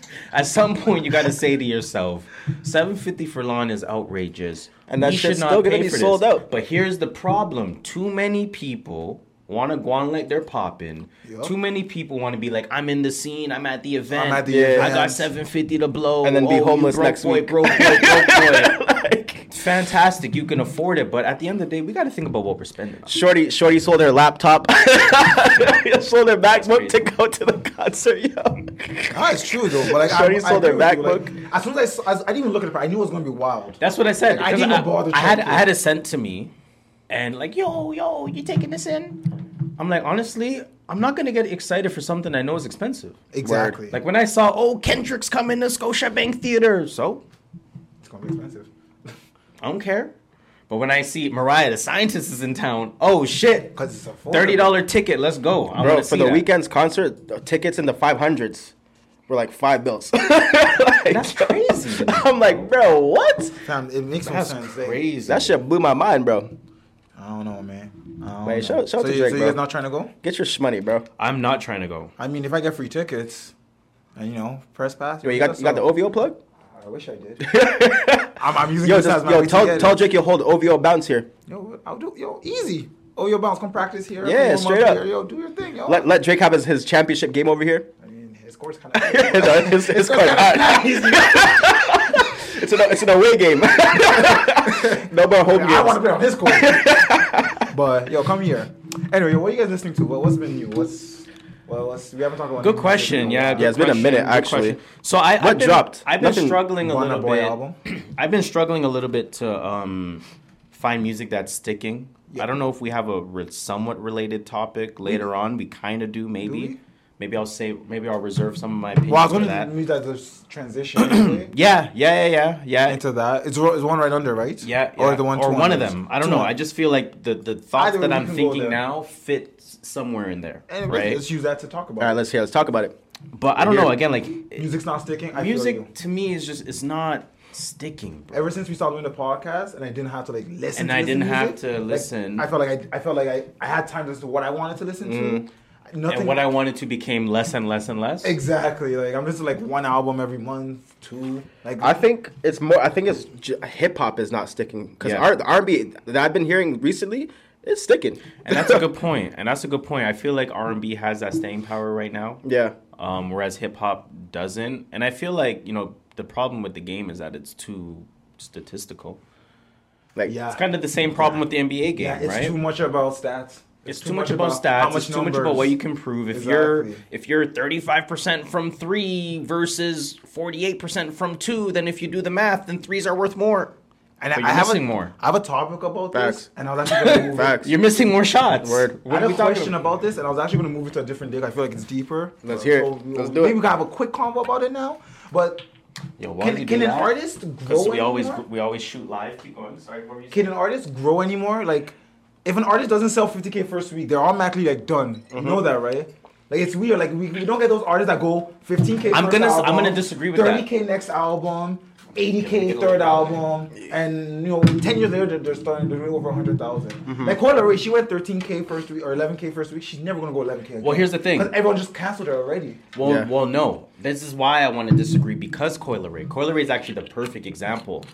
At some point, you got to say to yourself, 750 for lawn is outrageous. And that shit's should not still gonna pay be sold this. out. But here's the problem: too many people want to go on like they're popping. Yup. Too many people want to be like, I'm in the scene. I'm at the event. I'm at the Yeah. I got 750 to blow. And then be Oh, you homeless next boy, week. Broke boy, broke boy. like, fantastic. You can afford it, but at the end of the day, we got to think about what we're spending. on. Shorty, Shorty sold her laptop, sold her MacBook to go to the concert, yo. It's true though. But like, Shorty I, sold I her agree with you, MacBook. Like, as soon as I, saw, as, I didn't even look at the price. I knew it was going to be wild. That's what I said. Like, I didn't even bother I had. I had it sent to me, and like, yo, yo, you taking this in? I'm like, honestly, I'm not gonna get excited for something I know is expensive. Exactly. Like when I saw, oh, Kendrick's coming to Scotiabank Theater, so it's going to be expensive. I don't care. But when I see Mariah the Scientist is in town, oh shit, Because it's a thirty dollar ticket, let's go. I Bro, for see the that. Weeknd's concert, the tickets in the 500s were like five bills. Like, That's crazy. I'm like, bro, what? Fam, it makes no That's sense. Crazy. That shit blew my mind, bro. I don't know, man. I don't Wait, know. shout- shout so to you, Drake, so you guys not trying to go? Get your shmoney, bro. I'm not trying to go. I mean, if I get free tickets, and you know, press pass. Yo, you got you got the OVO plug? I wish I did. I'm, I'm using Yo, this as just, my yo, way to tell get tell it. Drake you'll hold OVO bounce here. Yo, I'll do. Yo, easy. Oh, yo, bounce, come practice here. Yeah, straight up up. Here. Yo, do your thing, yo. Let let Drake have his, his championship game over here. I mean, his score's kind of. No, his, his card. it's an it's an away game. no more home I want to games. play on his court. but yo, come here. Anyway, what are you guys listening to? What, what's been new? What's well, what's, we haven't talked about. Good question. music Yeah, while. Yeah, it's been a minute, actually. So I What I've been, dropped? I've been Nothing- struggling a Burna little Boy bit. album? I've been struggling a little bit to um, find music that's sticking. I don't know if we have a re- somewhat related topic later on. We kind of do, maybe. we? Maybe I'll say. Maybe I'll reserve some of my opinions Well, I was going to use that as transition Yeah, yeah, yeah, yeah, yeah. into that. It's, it's one right under, right? yeah, Or the one. or one of them. I don't Two know. unders. I just feel like the the thoughts Either that I'm we can go thinking now fit somewhere in there, And right? let's use that to talk about. All right, let's hear. Let's talk about it. But I don't Here. know. Again, like Music's not sticking. I music to me is just it's not sticking, bro. Ever since we started doing the podcast, and I didn't have to like listen. And to I didn't have music, to like, listen. I felt like I, I felt like I, I had time to listen to what I wanted to listen to. Nothing. and what I wanted to became less and less and less. exactly like I'm just like one album every month, two. Like I think it's more. I think it's j- hip hop is not sticking because Yeah. R the R&B that I've been hearing recently, it's sticking. And that's a good point. And that's a good point. I feel like R and B has that staying power right now, yeah. um, whereas hip hop doesn't. And I feel like you know the problem with the game is that it's too statistical. Like Yeah. It's kind of the same problem with the NBA game, yeah, it's right? too much about stats. It's, too too much much about about stats. much It's too much about what you can prove. If you're if you're 35% from 3 versus 48% from 2, then if you do the math, then 3s are worth more. And But I, you're I have a, more. I have a topic about Facts. this, and I was actually going to move it. Facts. You're missing more shots. Word. I What had a question about this, and I was actually going to move it to a different dick. I feel like it's deeper. Let's hear it. we'll- Let's do maybe it. we can have a quick convo about it now. But Yo, why can, can an that? artist grow Because we always we always shoot live. Keep going. Sorry, what were you Can an artist grow anymore? Like, if an artist doesn't sell 50k first week, they're automatically like done. You mm-hmm. know that, right? Like it's weird. Like we, we don't get those artists that go 15k. I'm gonna- album, I'm gonna disagree with that. 30k next album, 80k third album, and you know 10 years later they're, they're starting they're doing over 100,000. Mm-hmm. Like Coi Leray, she went 13k first week or 11k first week. She's never gonna go 11k. Again. Well, here's the thing. Because everyone just canceled her already. Well, Yeah. well, no. This is why I want to disagree because Coi Leray. Coi Leray is actually the perfect example.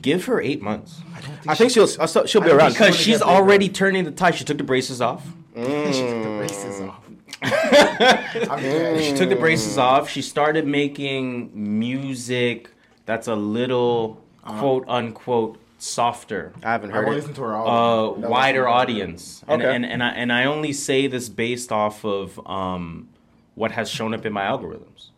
Give her eight months I think she'll uh, so- she'll be around. because she's get bigger. already turning the tide. She took the braces off. she took the braces Mm. off. I'm dead. She took the braces off. She started making music that's a little quote unquote softer. I haven't heard won't it. listen to her uh, album. That wider audience. And, Okay. and and I and I only say this based off of um, what has shown up in my algorithms.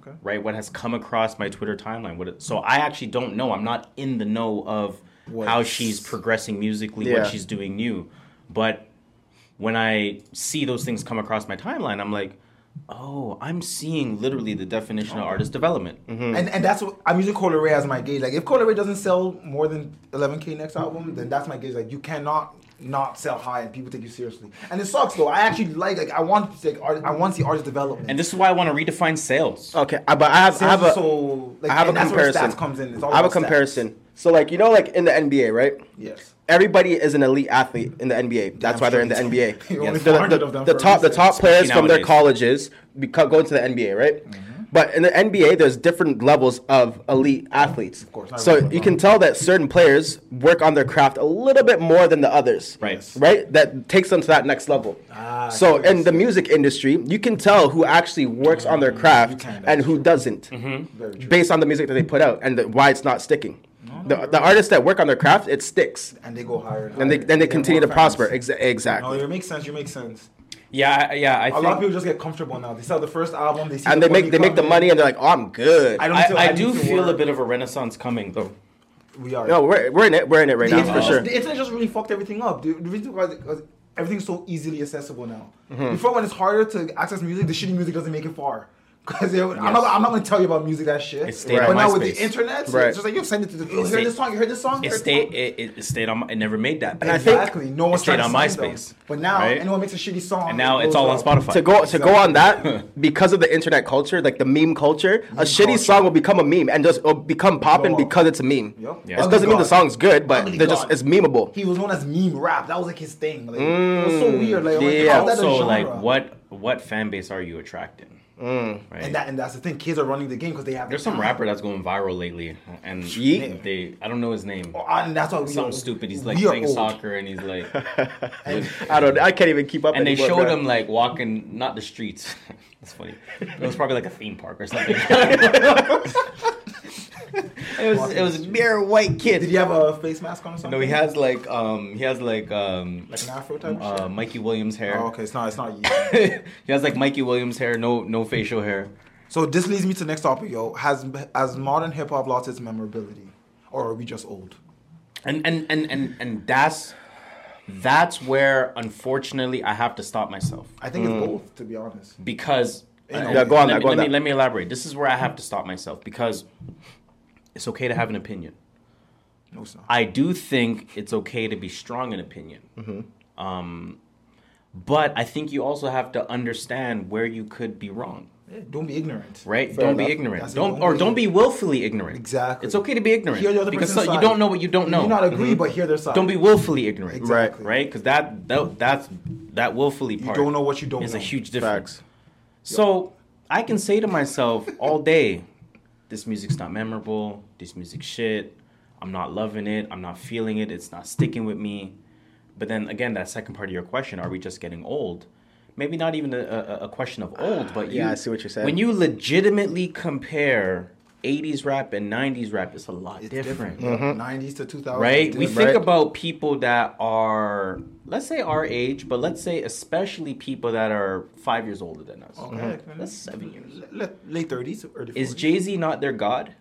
Okay. Right, what has come across my Twitter timeline. What it, so I actually don't know. I'm not in the know of how she's progressing musically, Yeah. what she's doing new. But when I see those things come across my timeline, I'm like, oh, I'm seeing literally the definition of artist development. Mm-hmm. And and that's what I'm using Coi Leray as my gauge. Like if Coi Leray doesn't sell more than 11k next album, then that's my gauge. Like you cannot not sell high and people take you seriously. And it sucks though. I actually like like I want to take art. I want to see artist development. And this is why I want to redefine sales. Okay, but I have I have a so like I have a and that's where comparison. Comes in. I have a about stats. comparison. So like you know like in the NBA, right? Yes. Everybody is an elite athlete in the NBA. That's Damn why they're in the. NBA. Only The- 400 the, the top the top players Especially from their colleges go into the NBA, right? Mm-hmm. But in the NBA, there's different levels of elite athletes. Of course, So you can tell that certain players work on their craft a little bit more than the others. Right. Right? That takes them to that next level. Ah, so in the music industry, you can tell who actually works on their craft and who doesn't Very true. based on the music that they put out and the, why it's not sticking. The, the artists that work on their craft, it sticks. And they go higher. And they, then they get continue more to prosper. fans. Exa- exactly. No, it makes sense. You make sense. Yeah, yeah. I A think a lot of people just get comfortable now. They sell the first album. They see and the they make they make the money and they're like, oh, I'm good. I don't. I, feel, I do to feel a bit of a renaissance coming though. We are. no, we're, we're in it. We're in it right the now internet, for sure. The internet just really fucked everything up. The, the reason why because everything's so easily accessible now. Mm-hmm. Before, when it's harder to access music, the shitty music doesn't make it far. Because I'm not, I'm not going to tell you about music that shit. It stayed but on now with the internet, Right. it's just like you send it to the. You heard this song. You heard this song. It heard stayed. this It, it, it stayed on. my- It never made that. And I think exactly. No one's stayed on sign them. MySpace, But now right? anyone makes a shitty song. and now it it's blows all on. Spotify. to go to go on that because of the internet culture, like the meme culture, a shitty culture. song will become a meme and just it'll become popping because it's a meme. Yep. Yeah. It doesn't mean the God. song's good, but Ugly they're just God. it's memeable. He was known as meme rap. That was like his thing. Like, it was so weird. Like, I'm like, Mm, yeah. that a also, genre? like, what what fan base are you attracting? Mm. Right. And that and that's the thing. Kids are running the game because they have. There's some time. rapper that's going viral lately, and Yeat? they I don't know his name. Oh, And that's why we Something are- stupid. He's like playing old. soccer, and he's like, I don't. I can't even keep up. and they showed bro. him like walking, not the streets. That's funny. It was probably like a theme park or something. it was it was a mere white kid. Did he have a face mask on or something? No, he has like um he has like um like an afro type uh, shit. Mikey Williams hair. Oh, okay, it's not. It's not you. he has like Mikey Williams hair, no no facial hair. so this leads me to the next topic, yo. Has has modern hip hop lost its memorability, or are we just old? And and and and and that's that's where unfortunately I have to stop myself I think Mm. it's both, to be honest. because You know, Yeah, go on let, that, me, go on let, me, that. let me elaborate. This is where I have to stop myself because it's okay to have an opinion. No, it's not. I do think it's okay to be strong in opinion. Mm-hmm. Um, but I think you also have to understand where you could be wrong. Yeah, don't be ignorant. Right? Fair don't be ignorant. That's Don't, don't or don't be willfully ignorant. Exactly. It's okay to be ignorant Hear the other because person's so- you don't know what you don't know. may not agree, mm-hmm. but hear their side. Don't be willfully ignorant. Exactly. Right? Because that, that that's that willfully part. You part. don't know what you don't is know. a huge difference. Facts. So I can say to myself all day, this music's not memorable. This music shit. I'm not loving it. I'm not feeling it. It's not sticking with me. But then again, that second part of your question: Are we just getting old? Maybe not even a, a, a question of old, but Yeah, you, I see what you're saying. When you legitimately compare 80s rap and 90s rap is a lot It's different. different. Mm-hmm. 90s to 2000. Right? We think Right. about people that are, let's say our age, but let's say especially people that are five years older than us. Okay. That's seven years. Late 30s, early 40s. Is Jay Z not their god?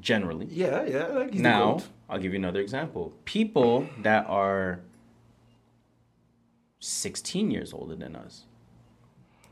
Generally. Yeah, yeah. Like he's Now, GOAT. I'll give you another example. People that are 16 years older than us.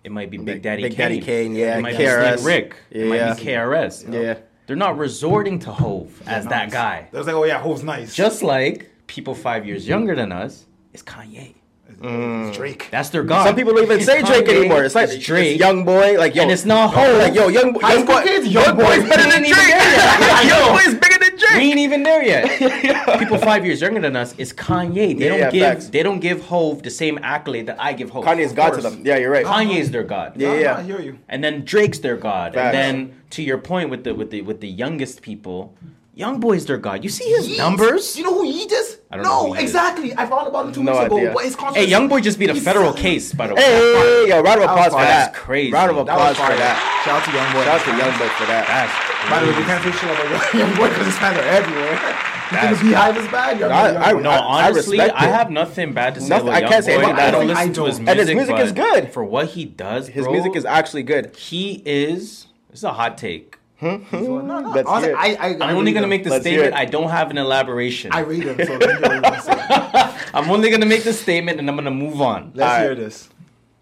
It might be Big Big- Daddy Big Kane. Daddy Kane, yeah, It might KRS. be Slick Rick. It might Yeah. be KRS. Yeah. They're not resorting to Hove as that guy. They was like, oh yeah, Hove's nice. Just like people five years younger than us is Kanye. It's mm. Drake. That's their god. Some people don't even say Drake Kanye anymore. It's like it's Drake. young boy, like yo, And it's not Hov. Like yo, young, High young school boy, kids, young young boy's boys. better than Drake. even there yet. young Yo. boy's bigger than Drake. We ain't even there yet. People five years younger than us is Kanye. They Yeah, don't yeah, give facts. they don't give Hove the same accolade that I give Hove. Kanye's God to them. Yeah, you're right. Kanye's their god. Yeah, No, no, yeah. I hear you. And then Drake's their god. Facts. And then to your point with the with the with the youngest people, Young Boy's their god. You see his Yeat. numbers? You know who Yeat is? I don't know no, who Yeat is. exactly. I found about him two No weeks ago. idea. But his concert Hey, Young Boy just beat a federal selling- case, by the way. Hey, yo, round of applause for fire. that. That's crazy. Round of applause for that. Shout out to Young Boy. Shout out to Young Boy for that. That's By the way, we can't say shit about Young Boy because his fans are everywhere. You think That's- the beehive is bad? Young I- I- Boy. No, honestly, I, respect it. have nothing bad to say Nothing- about I can't say Boy. anything I don't listen to don't. his music, And his music is but good. For what he does, His bro, music is actually good. he is. This is a hot take. Mm-hmm. no, no. Let's Honestly, hear it. I, I, I I'm only gonna him. make the Let's statement. I don't have an elaboration. I read them, so let me hear what you want to say. I'm only gonna make the statement and I'm gonna move on. Let's All hear right. this.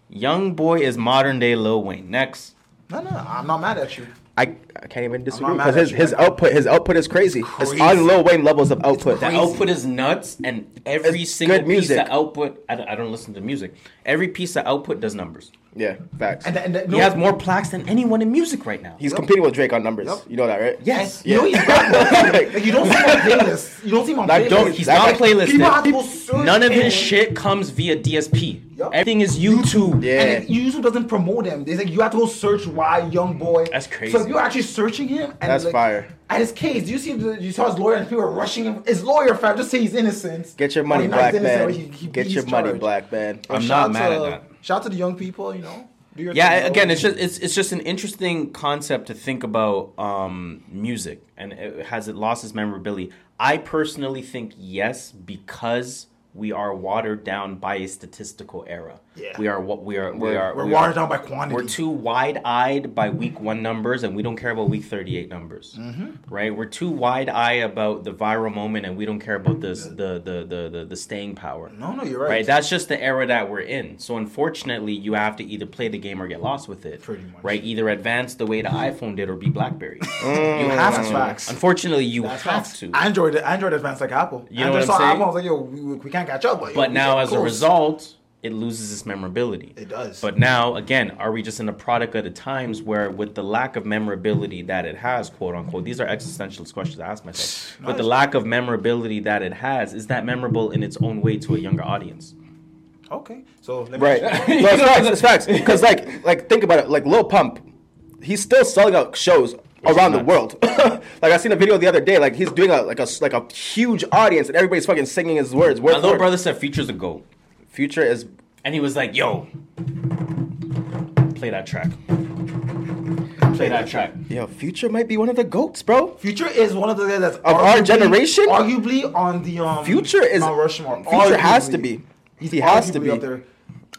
Young Boy is modern day Lil Wayne. Next. No, no, I'm not mad at you. I, I can't even disagree because his, his right output his output is crazy. It's, crazy. on Lil Wayne levels of output. The output is nuts, and every It's single good piece music. of output. I don't, I don't listen to music. Every piece of output does numbers. Yeah, facts. And, and, He has more plaques than anyone in music right now. He's competing with Drake on numbers. Yep. You know that, right? yes. You know he's bad. though. like, you don't see him on playlists. You don't see him on Like, playlists. don't- He's That not guy- playlisted. People have to search None of him. his shit comes via DSP. Yup. Everything is YouTube. Yeah. And then YouTube doesn't promote him. They like you have to go search why young boy. That's crazy. So if you're actually searching him, and That's like, fire. At his case, do you see the, you saw his lawyer and people were rushing him. His lawyer, fam, just say he's innocent. Get your money, black man. he- he- Get he's your money, black man. But I'm not mad to, at that. Shout out to the young people, you know. Do your Yeah, again, it's just it's it's just an interesting concept to think about um, music, and it, has it lost its memorability? I personally think yes, because we are watered down by a statistical era. Yeah. we are what we are. We We're- we're we watered are, down by quantity. We're too wide-eyed by week one numbers, and we don't care about week thirty-eight numbers. Mm-hmm. Right? We're too wide-eyed about the viral moment, and we don't care about this the the the the, the staying power. No, no, you're right. Right, that's just the era that we're in. So unfortunately, you have to either play the game or get lost with it. Pretty much. Right, either advance the way the iPhone did or be BlackBerry. you have Mm, to. facts. Unfortunately, you That's have facts. to. Android, Android advanced like Apple. You know Android what I'm saying? Apple, I was like, yo, we, we can't catch up. But, yo, But now, get as a result, it loses its memorability. It does. But now, again, are we just in a product of the times where, with the lack of memorability that it has, quote unquote, these are existential questions I ask myself. But the lack of memorability that it has, is that memorable in its own way to a younger audience? okay, so let me Right. no, it's facts. It's facts. Because like, like think about it. Like Lil Pump, he's still selling out shows around the world. like I seen a video the other day. Like he's doing a like a like a huge audience, and everybody's fucking singing his words. Word My little word. brother said features a GOAT. Future is And he was like, yo, play that track. Play that track. yo. Future might be one of the goats, bro. Future is one of the guys that's Of our generation? arguably on the um. Future is Mount Rushmore. Future has to Arguably. be. He's He has to arguably be. up there.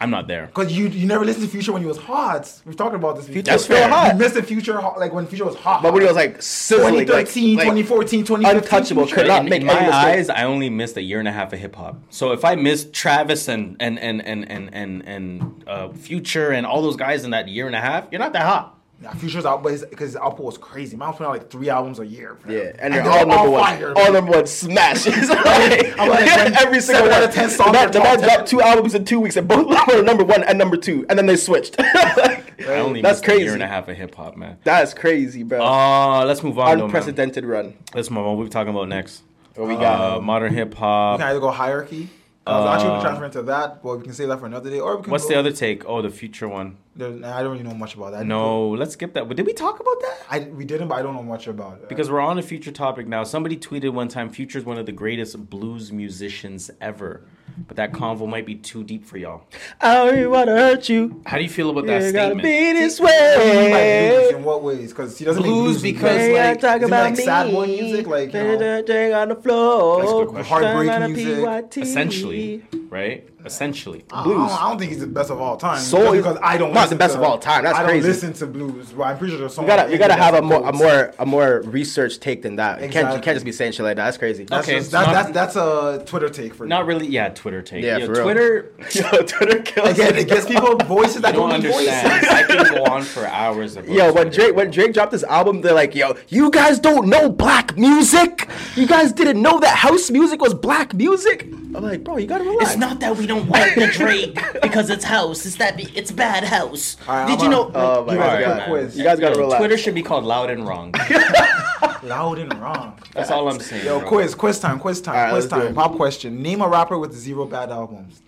I'm not there. Cause you you never listened to Future when he was hot. We've talked about this. before. Future's still You hot. missed the Future hot, like when Future was hot. But when he was like sizzling, 2013, like 2014, 2015. untouchable, Future. could not in, make in my eyes, I only missed a year and a half of hip hop. So if I missed Travis and and and and and and, and uh, Future and all those guys in that year and a half, you're not that hot. Nah, Future's out, but because his output was crazy. Man was putting out like three albums a year. fam. Yeah, and they're they're all number one. fire. All number one smashes. Like, I'm like, every single seven one. out of ten songs The man, the man dropped two albums in two weeks, and both were number one and number two, and then they switched. Like, I only That's missed a crazy. year and a half of hip hop, man. That's crazy, bro. Uh, let's move on. Though, man. Unprecedented run. Let's move on. What we talking about next? What we got? Uh, modern hip We hop. can either go hierarchy. I was actually Uh, gonna transfer into that, but we can save that for another day. Or we can What's go, the other take? Oh, the future one. There- nah, I don't really know much about that. No, let's skip that. But did we talk about that? I we didn't, but I don't know much about it. Because we're on a future topic now. Somebody tweeted one time, Future is one of the greatest blues musicians ever." but that convo might be too deep for y'all. I don't wanna hurt you. How do you feel about that You gotta statement? be this What do you mean by blues? way. In what ways? Because he doesn't Blues make blues because, music. Hey, I like, talk about like me. sad boy music? Like, you know? Drink on the floor. That's a good question. Heartbreak Turn on a music. PYT. Essentially, right? Essentially. I Blues. don't, I don't think he's the best of all time. Soul because I don't. not the best to- of all time, that's I don't crazy. listen to blues, but I'm pretty sure there's You gotta, you gotta have a more, a more, a more research take than that. You can't, you can't just be saying shit like that. That's crazy. That's Okay, just, that, not- that's that's a Twitter take for Not you. really, yeah, Twitter take. Yeah, Yo, for real. Twitter, Yo, Twitter kills Again, it gets people voices I that don't don't understand. I can go on for hours about Yo, when Twitter, Drake when. Drake dropped his album, they're like, "Yo, you guys don't know black music. You guys didn't know that house music was black music." I'm like, bro, you gotta relax. It's not that we don't like the Drake because it's house. It's that it's bad house. All right, Did I'm you a- know? Oh my You guys god, got a man. quiz. You guys gotta Yo, relax. Twitter should be called Loud and Wrong. Loud and wrong. That's all I'm saying. Yo, bro. quiz, quiz time, quiz time, All right, quiz time. it. Pop question. Name a rapper with zero bad albums.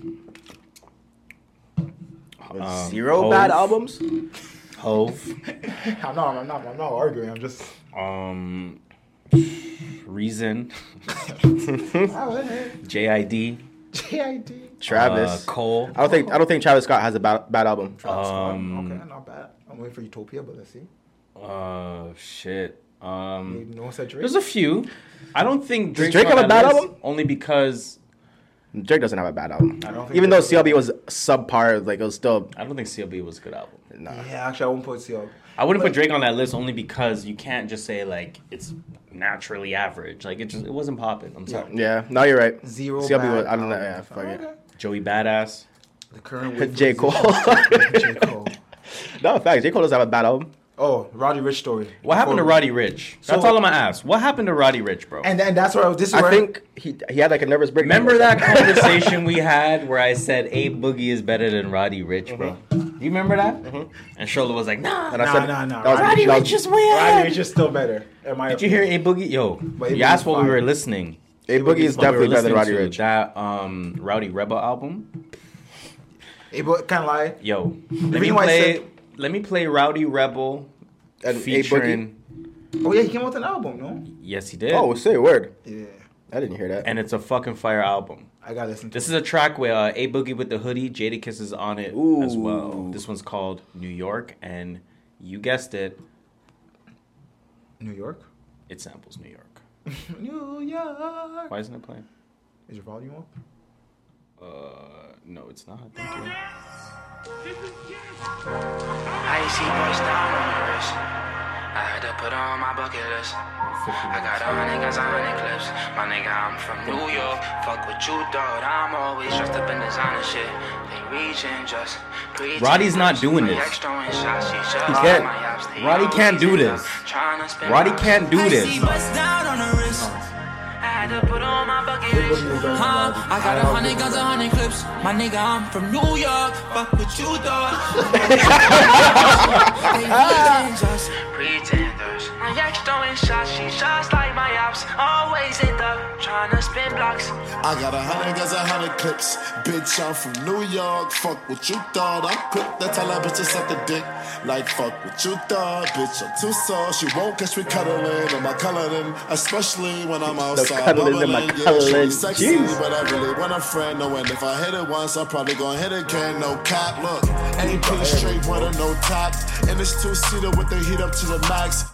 Um, Zero Hov, bad albums. Hove, I'm not, I'm not, I'm not arguing. I'm just. um, Reason, JID. JID, Travis. uh, Cole. I don't think I don't think Travis Scott has a bad, bad album. Travis Um, okay, not bad. I'm waiting for Utopia, but let's see. Uh, shit. Um, No one said Drake. there's a few. I don't think Does Drake's Drake have a bad album? Only because Drake doesn't have a bad album. I don't think Even though CLB was subpar, like it was still. I don't think CLB was a good album. Nah. Yeah, actually, I won't put CLB. I wouldn't put Drake on that list only because you can't just say like it's naturally average. Like it just it wasn't popping. I'm sorry. Yeah, no, you're right. Zero CLB bad was. I don't know. Yeah, albums. fuck it. Joey Badass. The current wave J. Cole. J. Cole. no, facts. J. Cole doesn't have a bad album. Oh, Roddy Ricch story. What happened to Roddy Ricch? That's all I'm gonna ask. What happened to Roddy Ricch, bro? And then that's where I was. This is I where think he he had like a nervous breakdown. Remember that conversation we had where I said A Boogie is better than Roddy Ricch, bro? Uh-huh. Do you remember that? And Shola was like, Nah. And I Nah, said, nah, nah. that was- Roddy Ricch is way Roddy ahead. Rich is still better. Am I Did you hear A Boogie? Yo, A you asked what we were listening. A Boogie is What we were definitely better than listening Roddy Ricch. That um Rowdy Rebel album. Hey, but can't lie. Yo, let me reason why I play. said- Let me play Rowdy Rebel And A featuring. Oh yeah, he came out with an album, no? Yes, he did. Oh, say a word. Yeah, I didn't hear that. and it's a fucking fire album. I gotta listen. to This it. is a track with uh, A Boogie with the hoodie. Jadakiss is on it as well. This one's called New York, and you guessed it, New York. it samples New York. New York. Why isn't it playing? Is your volume up? Uh, no, it's not. Thank you. I see boys down on the wrist. I had to put on my bucket list. I got a hundred guns, a hundred clips. My nigga, I'm from New York. Fuck what you thought. I'm always dressed up in designer shit. They reaching just. pretend. Roddy's not doing this. Extra and shots, she just He can't. my yaps. They Roddy can't do this. Roddy can't do this. see bust down on the wrist. I had to put on my bucket list. Huh? I got a hundred guns, a hundred clips. My nigga, I'm from New York. Fuck what you thought. they really just pretenders. My ex throwing shots, she just like my ops. Always end up trying to spin blocks. I got a hundred guns, a hundred clips. Bitch, I'm from New York. Fuck what you thought. I'm quick to tell her bitches at the dick. Like, fuck what you thought. Bitch, I'm too soft. She won't catch me cuddling in my coloring. Especially when I'm outside. cuddling in my bubbling. Yeah, coloring. she sexy, Jeez. but I really want a friend. Knowing if I hit it once, I'm probably gonna hit it again. No cap. Look, AP straight water, no top. And it's two seater with the heat up to the max.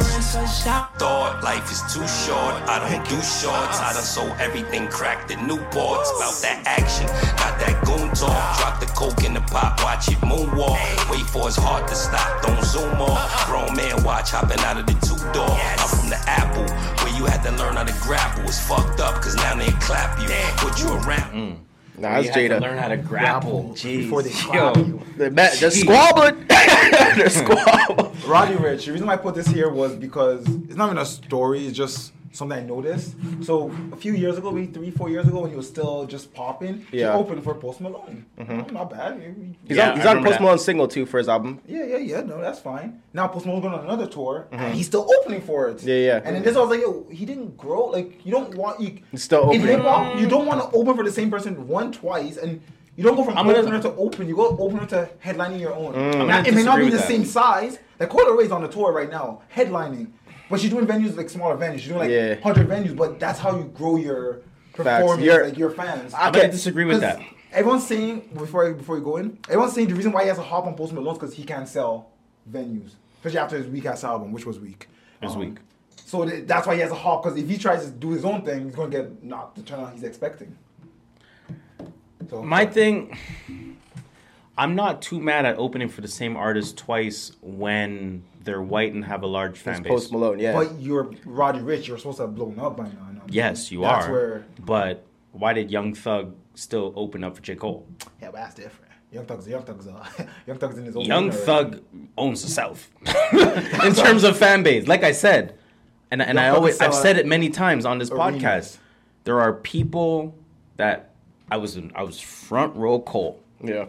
I don't know, rinse a shot. thought life is too short. I don't do shorts. I done sold everything cracked in Newports. About that action, got that goon talk. Drop the coke in the pot, watch it moonwalk. Wait for his heart to stop, don't zoom off. Grown man watch hopping out of the two door. I'm from the Apple, where you had to learn how to grapple. It's fucked up, cause now they clap you, put you around. Mm. Nah, You that's had to Jada. learn how to grapple. Before they Yo. clap you. They're, ma- they're squabbling. they're squabbling. Roddy Ricch. The reason why I put this here was because it's not even a story. It's just something I noticed. So a few years ago, maybe three, four years ago, when he was still just popping, Yeah. he opened for Post Malone. Oh, not bad. He's Yeah, on, he's on Post that. Malone's single too for his album. Yeah, yeah, yeah. No, that's fine. Now Post Malone's going on another tour, and he's still opening for it. Mm-hmm. Yeah, yeah. And then this, I was like, yo, he didn't grow. Like, you don't want you. He's still In opening. hip hop, you don't want to open for the same person one twice, and you don't go from I'm gonna- opener to open. You go opener to headlining your own. Mm. Now, it may not be the that. same size. Like Coi Leray's on the tour right now, headlining, but she's doing venues like smaller venues. She's doing like Yeah. hundred venues, but that's how you grow your performance, You're- like your fans. I'm Okay. gonna disagree with that. Everyone's saying before before you go in, everyone's saying the reason why he has a hop on Post Malone is because he can't sell venues, especially after his weak ass album, which was weak. It was Um, weak. So th- that's why he has a hop because if he tries to do his own thing, he's gonna get not the turnout he's expecting. So My thing, I'm not too mad at opening for the same artist twice when they're white and have a large fan It's base. Post Malone, yeah. But you're Roddy Ricch. You're supposed to have blown up by now. you know? Yes, you That's are. where But why did Young Thug still open up for J. Cole? yeah, but that's different. Young Thug's Young Thug's uh, Young Thug's in his own. Young lane. Thug owns the South in terms of fan base. Like I said, and and Young I Thug always I've uh, said it many times on this arenas. podcast. There are people that I was in, I was front row Cole. yeah.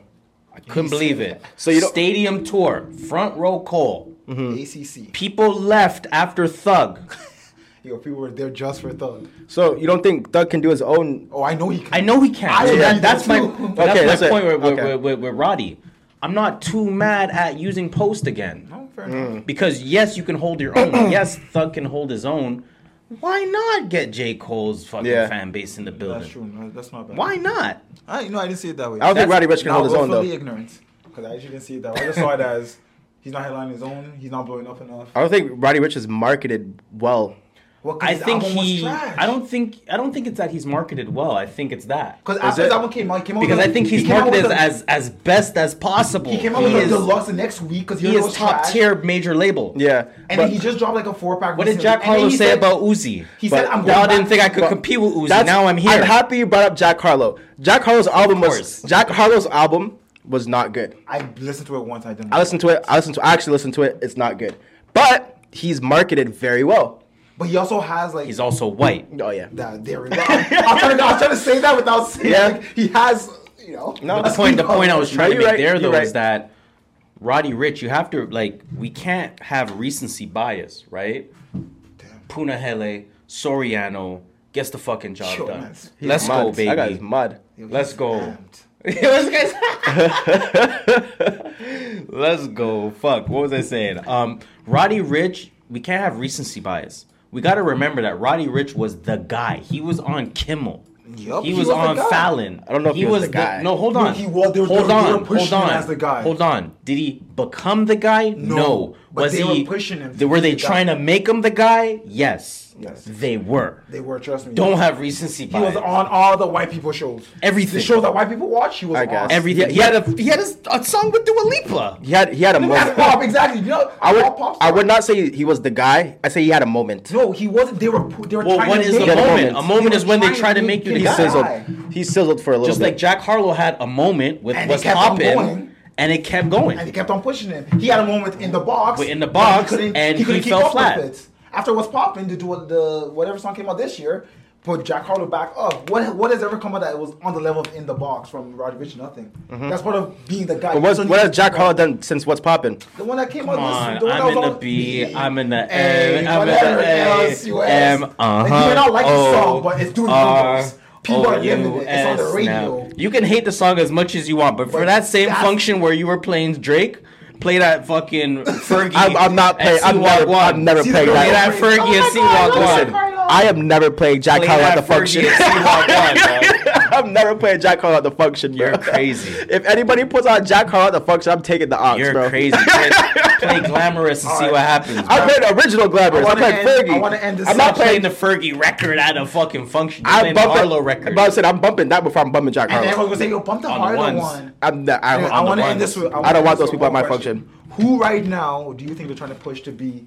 I couldn't believe it. So you don't- stadium tour, front row Cole. Mm-hmm. ACC. People left after Thug. Yo, people were there just for Thug. So you don't think Thug can do his own? Oh, I know he. Can. I know he can. I So that- that's my too. that's Okay, my that's it. point with, Okay. with, with, with Roddy. I'm not too mad at using post again. No, fair enough. Mm. Because yes, you can hold your own. yes, Thug can hold his own. Why not get J. Cole's fucking Yeah. fan base in the building? That's true. No, that's not bad. Why not? I, know, I didn't see it that way. I don't think Roddy Ricch can hold his own though. ignorant. Because I actually didn't see it that way. I just saw it as he's not headlining his own. He's not blowing up enough. I don't think Roddy Ricch is marketed well. Well, 'cause I think he. I don't think. I don't think it's that he's marketed well. I think it's that. Because after it? his album came out, he came out Because with I a- think he's he marketed with a- as as best as possible. He came out He with a is- deluxe the next week because He is top tier major label. Yeah. And but then he just dropped like a four pack. What did Jack Harlow say about Uzi? He said, "I'm Y'all didn't think I could but compete with Uzi. Now I'm here. I'm happy you brought up Jack Harlow. Jack Harlow's album was Jack Harlow's album was not good. I listened to it once. I didn't. I listened to it. I listened to. I actually listened to it. It's not good. But he's marketed very well. But he also has like He's also white. Oh yeah. that. There we go. I was trying to, I was trying to say that without saying. Yeah. Like, he has. You know. No, But the point, the point I was trying to you're make right, there though right. is that Roddy Ricch, you have to like, we can't have recency bias, right? Punahele, Soriano gets the fucking job Yo, done. Let's mud. go, baby. That guy's mud. Let's go. Amped. Let's go. Fuck. What was I saying? Um, Roddy Ricch. We can't have recency bias. We got to remember that Roddy Ricch was the guy. He was on Kimmel. Yup, he, he was, was on. Fallon. I don't know if he was the guy. No, hold No, on. he was- they were- hold they on. they were hold on. as the guy. Hold on. Did he become the guy? No. but was they he? were pushing him to Were they the guy. trying to make him the guy? Yes. Yes. They were. They were. Trust me. Don't have recency bias. He was on all the white people shows. Everything. The shows that white people watch, he was I on. guess. Everything. He, had a he had a, a song with Dua Lipa. He had he had a That's moment. pop, exactly. You know, I would pop I would not say he was the guy. I say he had a moment. No, he wasn't. They were. pu- They were Well, trying what to is the make Get a moment? moment. A moment is when they try to to make you the make He guy. sizzled. He sizzled for a little Just bit. like Jack Harlow had a moment with And what's kept popping, going. And it kept going. and he kept on pushing him. He had a moment in the box. But in the but box, couldn't- and he couldn't keep fell up with flat. it. After what's popping, to do the whatever song came out this year, put Jack Harlow back up. What what has ever come out that was on the level of in the box from Roddy Ricch? Nothing. That's part of being the guy. Mm-hmm. But what's, So what has Jack Harlow done since What's Poppin'? The one that came Come out on, this the one I'm that in the on- B, I'm in the Hey, M, I'm in the A, else you M, ask. uh-huh, you may not like the song, but it's doing R, numbers. People are living it. It's on the radio. now. You can hate the song as much as you want, but for But that same function where you were playing Drake, play that fucking Fergie. I'm, I'm not and playing. see I'm never. I'm never See playing the Play that. that Fergie Oh and my see God, what Listen. I am never playing Jack Play Harlow at that the function. And see what won, bro. I'm never playing Jack Harlow at the function, bro. You're crazy. If anybody puts on Jack Harlow at the function, I'm taking the ox, You're bro. crazy. Play, play glamorous and see what happens. I played the original glamorous. I, I played end, Fergie. I want to end this. I'm not playing playing. the Fergie record at a fucking function. You're I'm playing the bumping. Harlow record. But I said I'm bumping that before I'm bumping Jack And Harlow. everyone was saying, "Yo, pump the On the Harlow ones. one." I'm not, I, Anyway, I on the want to end this. With, I don't wanna want end those people at my one function. Who right now do you think they're trying to push to be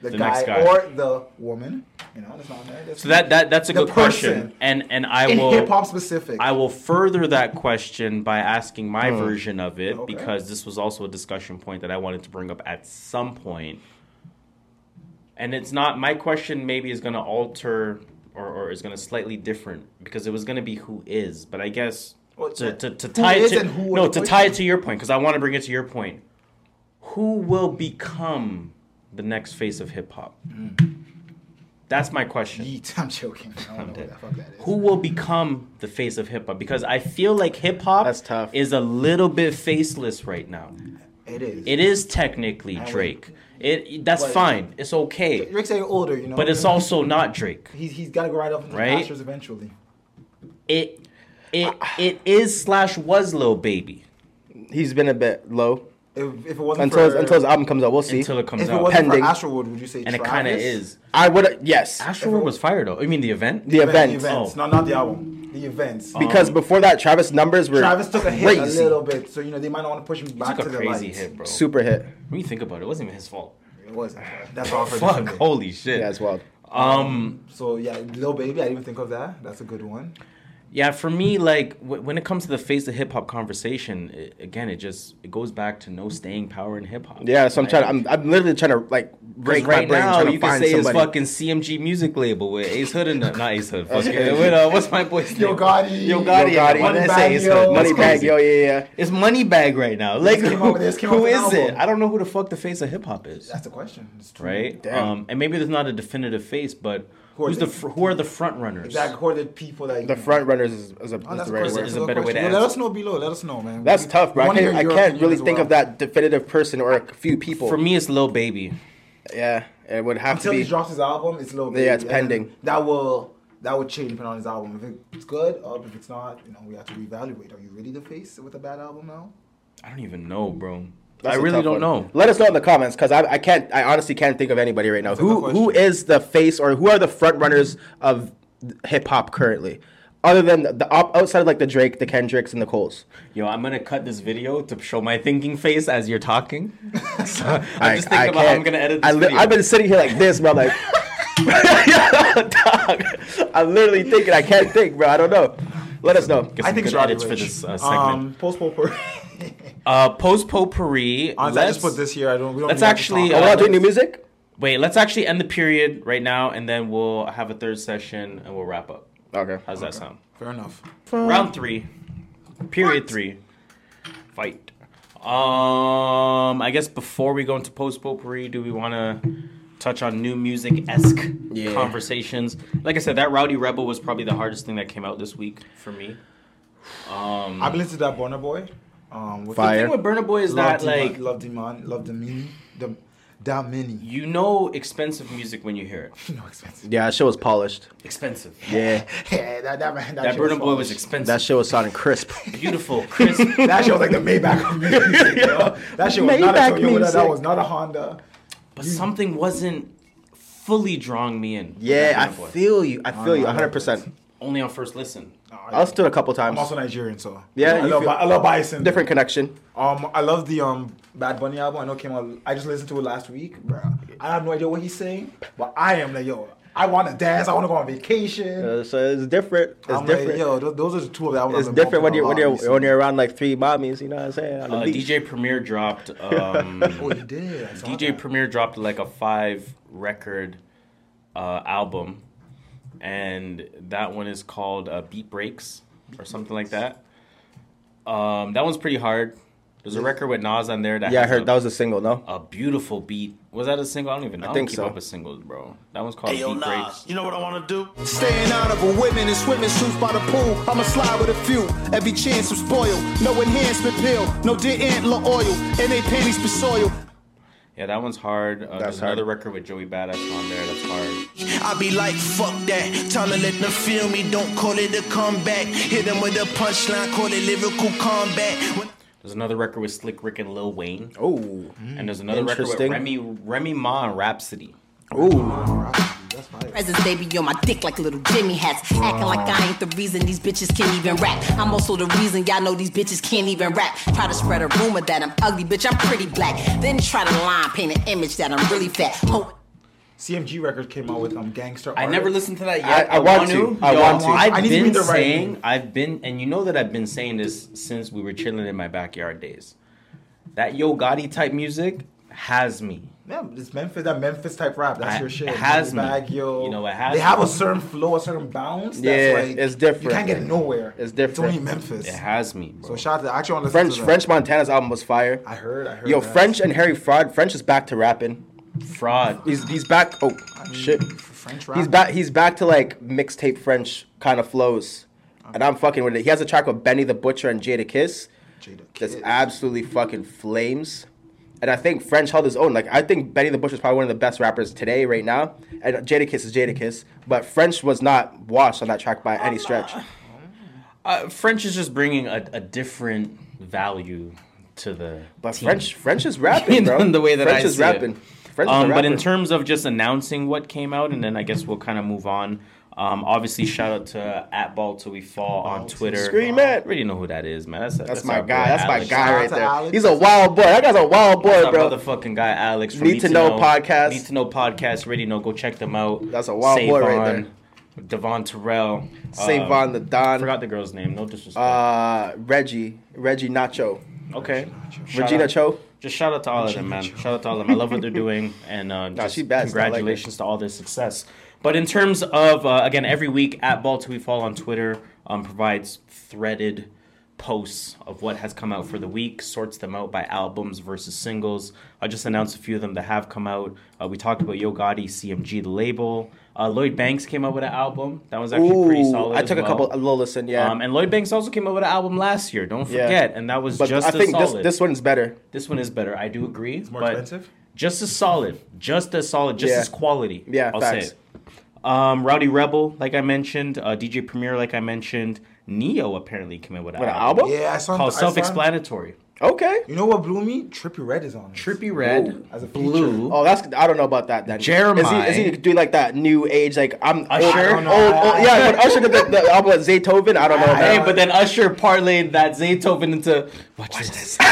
the, The guy, next guy. or the woman? You know, that's not married. So that, that that's a The good question, and and I in will hip hop specific. I will further that question by asking my Hmm. version of it Okay. because this was also a discussion point that I wanted to bring up at some point. And it's not my question. Maybe is going to alter or, or is going to slightly different because it was going to be who is, but I guess Well, to, to, to tie it is to no to tie it to your point because I want to bring it to your point. Who will become the next face of hip hop? Mm. That's my question. Yeat, I'm joking. I don't know what the fuck that is. Who will become the face of hip hop? Because I feel like hip hop That's tough. is a little bit faceless right now. It is. It is technically would- Drake. It that's But- fine. It's okay. Drake's saying older, you know. But it's also not Drake. he's he's got to go right up into Right? the pastures eventually. it it it is slash was Lil Baby He's been a bit low If, if it wasn't until his, for, until his album comes out. We'll see. until it comes if it out, wasn't Pending. for Astroworld, would you say and it kind of is. I would yes Astro was fire though. I mean the event. the event, The events, Oh. not not the album. The events. because before that Travis numbers were Travis took a hit crazy. a little bit, so you know they might not want to push him He back took to a the crazy lights. hit, bro. super hit. When you think about it, it wasn't even his fault. It wasn't. That's all for Fuck, holy shit. Yeah, as well. Um, So yeah, little Baby, I didn't even think of that. That's a good one. Yeah, for me, like w- when it comes to the face of hip hop conversation, it, again, it just it goes back to no staying power in hip hop. Yeah, so I'm trying. I'm, I'm literally trying to like break my right brain now, trying to you can say somebody. his fucking CMG music label with Ace Hood and not Ace Hood. Fuck it. With, uh, what's my boy's name? Yo Gotti. Yo Yo Gotti. Gotti. Why did I Moneybagg say Ace Yo. Hood? Money bag, yo, yeah, yeah. It's money bag right now. Like, came out this came out who with is it? I don't know who the fuck the face of hip hop is. That's the question. It's true. Right? Damn. Um, and maybe there's not a definitive face, but Who are who's they? the fr- who are the front runners? Exactly. Who are the people that The front runners is, is, a, Oh, is that's the right a word. Is a good better way to question. Well, Let us know below. Let us know, man. That's We- tough, bro. I can't, I can't really think well. of that definitive person or a few people. For me, it's Lil Baby. yeah, it would have Until to he be. drops his album, it's Lil Baby. Yeah, it's and pending. That will that would change depending on his album. If it's good, or if it's not, you know, we have to reevaluate. Are you ready to face with a bad album now? I don't even know, bro. That's I a really don't one. know. Let us know in the comments because I, I can't. I honestly can't think of anybody right now. That's Who good who question. is the face or who are the front runners of hip hop currently, other than the, the op, outside of like the Drake, the Kendricks, and the Coles? Yo, I'm gonna cut this video to show my thinking face as you're talking. so I'm I- just I thinking about how I'm gonna edit this I li- video. I've been sitting here like this, bro. Like, dog. I'm literally thinking. I can't think, bro. I don't know. Let us know. Get I think good it's Roddy edits for this uh, segment. Um, post potpourri. uh, post potpourri. Honestly, I let's- just put this here. I don't. We don't let's even to actually, talk uh, we're about not doing new music. Wait, let's actually end the period right now, and then we'll have a third session, and we'll wrap up. Okay. How's that sound? Fair enough. Round three, period three, fight. Um, I guess before we go into post potpourri, do we want to touch on new music esque Yeah. conversations? Like I said, that Rowdy Rebel was probably the hardest thing that came out this week for me. Um, I've been listening to that Burna Boy. Um, with the thing with Burna Boy is love that Demon, like love Demon, love the mini, the Damini. you know expensive music when you hear it. no expensive. Yeah, that shit was polished. Expensive. Yeah, Yeah, that that man. That, That shit Burna Boy was expensive. that shit was sounding crisp. beautiful, crisp. That shit was like the Maybach of music. yo. That shit was not a Maybach Toyota. That was not a Honda. But something wasn't fully drawing me in. Yeah, I Boy. feel you. I feel you 100. percent only on first listen. I listened to it a couple times. I'm also Nigerian, so Yeah, I love, feel- I love Bison. Different connection. Um, I love the um Bad Bunny album. I know it came out. I just listened to it last week, bro. I have no idea what he's saying, but I am like, yo, I want to dance. I want to go on vacation. Uh, so it's different. It's I'm different. like, yo, th- those are the two of the albums. it's different when you're when you're recently. when you're around like three mommies. You know what I'm saying? On Uh. DJ Premier dropped. Um, Oh, you did. DJ that. Premier dropped like a five record uh, album, and that one is called uh, Beat Breaks or something like that. Um, that one's pretty hard. There's a record with Nas on there that Yeah, I heard a, that was a single. No. a beautiful beat. Was that a single? I don't even know. I, think don't keep so. up with singles, bro. That one's called Hey, yo, Beat Nas, Breaks. you know what I want to do? Staying out of a women in swimming suits by the pool. I'ma slide with a few. Every chance I'm spoiled. No enhancement pill. No dear antler oil. And they panties be soiled. Yeah, that one's hard. Uh, there's hard. another record with Joey Badass on there that's hard. I be like, fuck that. Time to let them feel me. Don't call it a comeback. Hit them with a punchline. Call it lyrical combat. When- There's another record with Slick Rick and Lil Wayne. Oh. And there's another record with Interesting. Remy Remy Ma and Rapsody. Ooh. Presents, baby, on my dick like little Jimmy hats. Acting like I ain't the reason these bitches can't even rap. I'm also the reason y'all know these bitches can't even rap. Try to spread a rumor that I'm ugly, bitch, I'm pretty black. Then try to line paint an image that I'm really fat. Ho- CMG Records came out with um Gangster. I never listened to that yet. I want to. I Yo, want to. I've I need been read the right saying. I've been, and you know that I've been saying this since we were chilling in my backyard days. That Yo Gotti type music has me. Yeah, it's Memphis. That Memphis type rap. That's I- your shit. it has me. Bag, yo. You know, it has They have me. a certain flow, a certain bounce. That's Yeah, like, it's different. You can't get it nowhere. It's different. It's only Memphis. It has me, bro. So shout out to I actually want to listen French to. French Montana's album was fire. I heard. I heard. Yo, that. French and Harry Fraud. French is back to rapping. Fraud. He's he's back. Oh shit. French rap. He's back. He's back to like mixtape French kind of flows, and I'm fucking with it. He has a track with Benny the Butcher and Jadakiss. Jada That's Kiss. absolutely fucking flames. And I think French held his own. Like I think Benny the Butcher is probably one of the best rappers today, right now. And Jadakiss is Jadakiss, but French was not washed on that track by any stretch. Uh, French is just bringing a, a different value to the. But team. French French is rapping, bro. in the way that French I is see rapping. It. French um, but in terms of just announcing what came out, and then I guess we'll kind of move on. Um, obviously, shout out to at Ball till we fall on Twitter. Scream it. Really know who that is, man. That's That's, that's my guy. That's my guy right there. Alex. He's a wild boy. That guy's a wild boy, That's our bro. motherfucking guy, Alex. From Need to Know podcast. Need to know podcast. Already know. Go check them out. That's a wild boy right Savon, there. Devon Terrell. Savon um, the Don. Forgot the girl's name. No disrespect. Uh, Reggie. Reggie Nacho. okay. Shout Regina Cho. Just shout out to all of them, man. Shout out to all of them. I love what they're doing, and uh, just. Still like congratulations to all their success. But in terms of uh, again, every week at Ball Till We Fall on Twitter um, provides threaded posts of what has come out for the week, sorts them out by albums versus singles. I just announced a few of them that have come out. Uh, we talked about Yo Gotti, CMG, the label. Uh, Lloyd Banks came out with an album that was actually pretty solid. I as took a couple, a little listen, yeah. Um, and Lloyd Banks also came out with an album last year. Don't Yeah. forget, and that was but just I as think this, solid. this one's better. This one is better. I do agree. It's more but expensive? Just as solid. Just as solid. Just Yeah. as quality. Yeah, I'll facts. say it. Um, Rowdy Rebel, like I mentioned. Uh, DJ Premier, like I mentioned. Neo apparently came out with an What, an album. album? Yeah, I saw Called I Self-Explanatory. Okay. You know what blew me? Trippie Redd is on. this. Trippie Redd, as a Blue. Oh, that's I don't know about that. Then Jeremiah. is he, is he doing like that new age? Like I'm Usher? old, I old, don't old- yeah. When Usher did the, the album with Zaytoven, I don't know. Hey, but then Usher parlayed that Zaytoven into. Watch, this.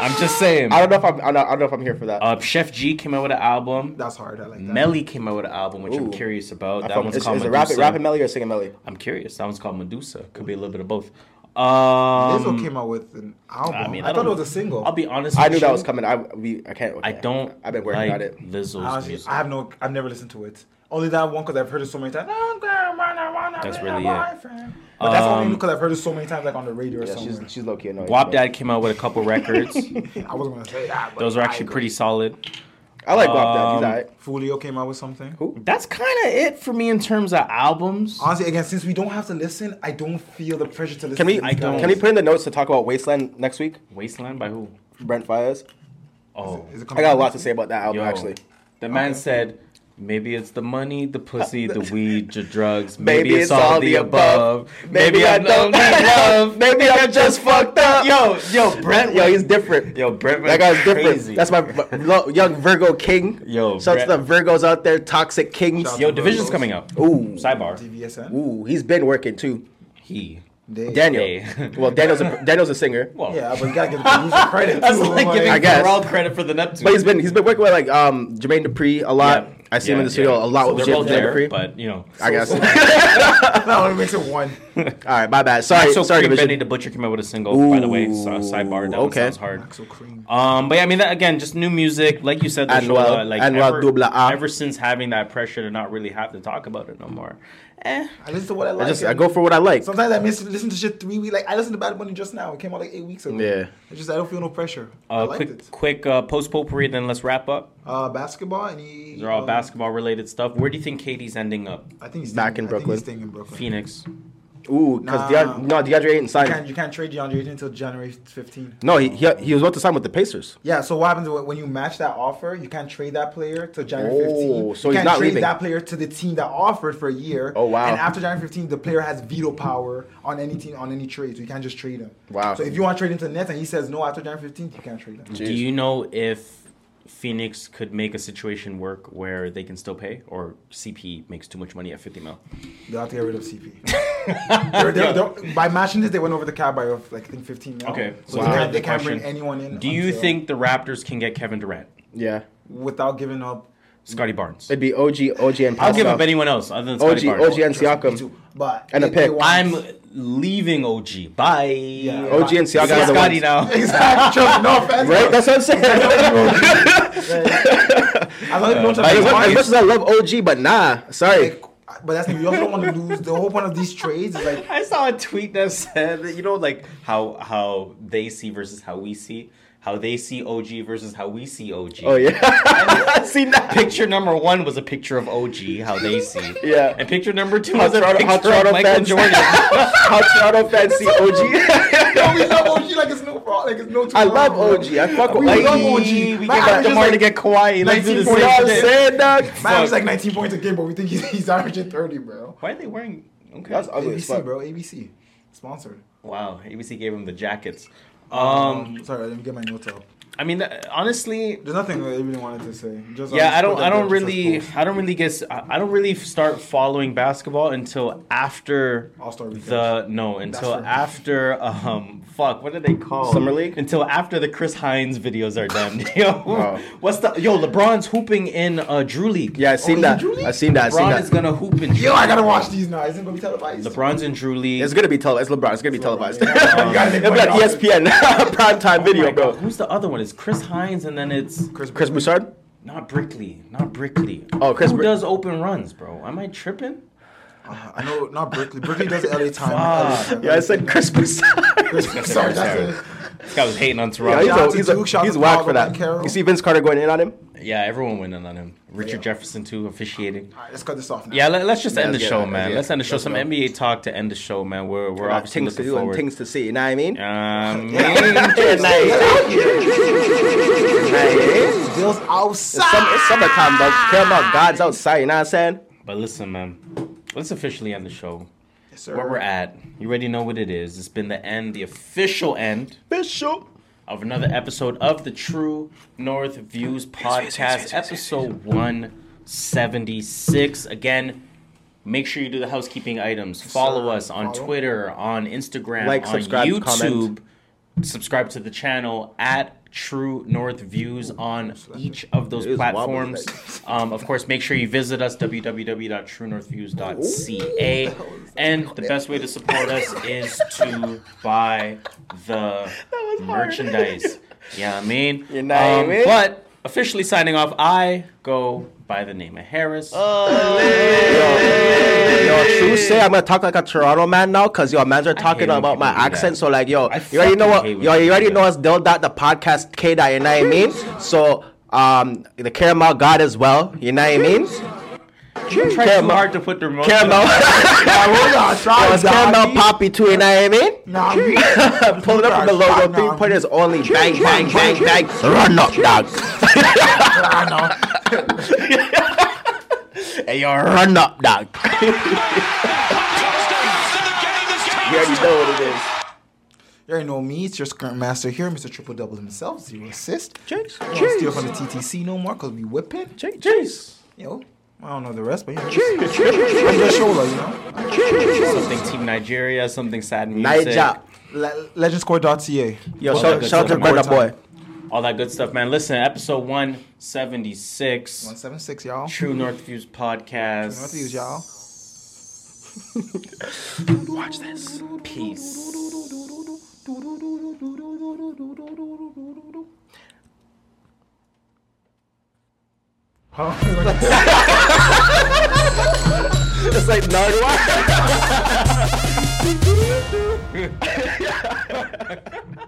I'm just saying. I don't know if I'm. I don't, know if I'm here for that. Uh, Chef G came out with an album. That's hard. I like that. Melly came out with an album, which I'm curious about. I That fuck- one's is, called is it Medusa. rapping, rapping Melly or singing Melly? I'm curious. That one's called Medusa. Could be a little bit of both. Lizzo Um, came out with an album. I I, mean, I thought it was a single. I'll be honest. I with knew that was coming. I we I can't. I don't. I've been working like on it. Lizzo's Honestly, music. I have no. I've never listened to it. Only that one because I've heard it so many times. That's really it. But that's only Um, because I've heard it so many times, like on the radio or Yeah, somewhere. she's she's low key annoying. Guap but- Dad came out with a couple records. I wasn't gonna say that. But Those are actually pretty solid. I like Guap Dad. He's Um, alright. Fulio came out with something. Who? That's kind of it for me in terms of albums. Honestly, again, since we don't have to listen, I don't feel the pressure to listen. Can we? to these guys. Can we put in the notes to talk about Wasteland next week? Wasteland by who? Brent Faiyaz. Oh, Is it I got a lot to say about that album Yo, actually. The man said, maybe it's the money, the pussy, the weed, the drugs. Maybe Maybe, it's, all, the above. Maybe I don't need love. Maybe I'm just fucked up. Yo, yo, Brent. Yo, he's different. Yo, Brent. That guy's different. crazy. That's my, my young Virgo king. Yo, Shout out to the Virgos out there, toxic kings. Shout Yo, Division's Virgos. coming up. Ooh, Sidebar. DVSN. ooh, he's been working too. He. They- Daniel. Hey. well, Daniel's a, Daniel's a singer, Well, Yeah, but you gotta give the producer credit. that's too, like giving I. Pharrell credit for the Neptune. but he's been he's been working with like um Jermaine Dupri a lot. Yeah. I see him in the studio yeah. a lot So with they're there, Dupri. but you know. I guess. that only makes it one. All right, my bad. Sorry, so sorry, Cream Division. Benny the Butcher came out with a single, by the way. So, sidebar. That one okay. sounds hard. So cream. Um, but yeah, I mean, that, again, just new music, like you said, the Annual- show, uh, like Annual ever, ever since having that pressure to not really have to talk about it no more. Eh, I listen to what I I like. just I go for what I like. Sometimes I miss listen to shit three weeks. Like I listened to Bad Bunny just now. It came out like eight weeks ago. Yeah. I just I don't feel no pressure. I uh, liked quick, it. quick uh, post potpourri, then let's wrap up. Uh, basketball. Any? These are all uh, basketball related stuff. Where do you think KD's ending up? I think he's Back staying- in I think he's Brooklyn. staying in Brooklyn. Phoenix. Ooh, because Nah. DeAndre, no, DeAndre ain't You signed. can't, you can't trade DeAndre Ayton until January 15. No, he, he he was about to sign with the Pacers. Yeah, so what happens when- when you match that offer? You can't trade that player to January Oh, 15. so you he's can't not trade leaving. that player to the team that offered for a year. Oh, wow. And after January 15, the player has veto power on any team on any trade, so you can't just trade him. Wow. So if you want to trade him to the Nets and he says no after January 15, you can't trade him. Do you know if Phoenix could make a situation work where they can still pay, or CP makes too much money at 50 mil? They'll have to get rid of CP. They're- they're- they're- by matching this, they went over the cap by like I think 15 mil. Okay, so so they here's can't, the they can't bring anyone in. Do you until- think the Raptors can get Kevin Durant? Yeah, without giving up? Scottie Barnes. it'd be OG, OG and I'll give up anyone else other than OG, Barnes. OG and Siakam. But And a they- they pick. I'm leaving OG. Bye. Yeah. OG and Siakam See are Scotty now. exactly. No offense. Right, that's what I'm saying. I love you as, much, as much as I love OG, but nah, sorry. Like, but that's. You also don't want to lose. The whole point of these trades is like I saw a tweet that said, that, you know, like how how they see versus how we see, how they see OG versus how we see OG. Oh yeah, I seen that. Picture number one was a picture of OG, how they see. Yeah. And picture number two How was a Toronto- how picture Toronto of Michael fans- Jordan. How Toronto fans see OG. Yo, we love OG like it's no problem. Like it's no. I love. OG. I fuck with We OG. love OG. We My give up average to get Kawhi. Let's do 19 You points. know what I'm saying, dog? Man, it's like 19 points a game, but we think he's, he's averaging 30, bro. Why are they wearing Okay. That's ugly ABC, bro. ABC. Sponsored. Wow, ABC gave him the jackets. Um, Um, sorry, let me get my notes out. I mean, honestly, There's nothing I really wanted to say. Just yeah, I don't, I don't there just as really. I don't really get, I I don't really start following basketball until after All-Star the no, until after um, fuck, what are they called? Summer League? Until after the Chris Hines videos are done. yo, Wow. what's the yo? LeBron's hooping in uh, Drew League. Yeah, I seen Oh, that. Drew League? I seen that. I seen LeBron that. is gonna hoop in. Drew Yo, I gotta watch these now. Isn't it gonna be televised? LeBron's in Drew League. It's gonna be televised. It's LeBron. It's gonna be televised. You gotta make It'll be on E money off it. ESPN prime time Oh video, bro. God, Who's the other one? It's Chris Hines, and then it's Chris, Chris Broussard. not Brickley, not Brickley. Oh, Chris Who Br- does open runs, bro? Am I tripping? I know, not Brickley. Brickley does it LA time. Fuck. Yeah, I said Chris Broussard. Sorry, that's it. This guy was hating on Yeah, Toronto. he's, Shout out a, he's, a, Duke, shout out he's whack for that. Banchero. You see Vince Carter going in on him? Yeah, everyone went in on him. Richard Jefferson too, officiating. All right, let's cut this off now. Yeah, let, us just Yeah, end the show, it, man. let's Let's end the show. Let's Some go. NBA talk to end the show, man. We're we're Got obviously things to looking do and forward. things to see. You know what I mean? Um, Nice. Bills It's, outside. some, it's summertime, bro. Care about God's outside. You know what I'm saying? but listen, man. Let's officially end the show. Yes, sir. Where we're at, you already know what it is. It's been the end, the official end Bishop. Of another episode of the True North Views podcast, episode 176. Again, make sure you do the housekeeping items. Follow us on Twitter, on Instagram, Like, on subscribe, YouTube. comment. Subscribe to the channel at True North Views on each of those It is wobbly, platforms. Um, of course, make sure you visit us www.truenorthviews.ca. And the best way to support us is to buy the merchandise. Yeah, I mean, You know what I Um, mean? but officially signing off, I go by the name of Harris. Yo, true say I'm gonna talk like a Toronto man now, cause yo, mans are talking about my accent. So like, yo, I you already know what, yo, you already know that. us. Dill dot the podcast K dot. You know what I mean? So um, the caramel god as well. You know what I mean? Try too Caramel. hard to put the remote. Caramel. Hold on, try Yo, it's it, caramel poppy too. You know what I mean? Nah, Pulling up from the logo, three pointers only. Bang, bang, bang, bang. Run up, dog. I know. Hey, yo, run up, dog. You already know what it is. You already know me. It's your current master here, Mr. Triple Double himself. Zero assist. Chase. Don't steal from the TTC no more because we whipping. Chase. Yo, I don't know the rest, but you know. Just, from your shoulder, you know. Something Team Nigeria, something sad music. Niger. Le- Legendscourt.ca. Yo, All shout, out to good stuff, Brother. Boy. All that good stuff, man. Listen, episode 176. 176, y'all. True North Views podcast. North Views, y'all. Watch this. Peace. It's like Nardwuar.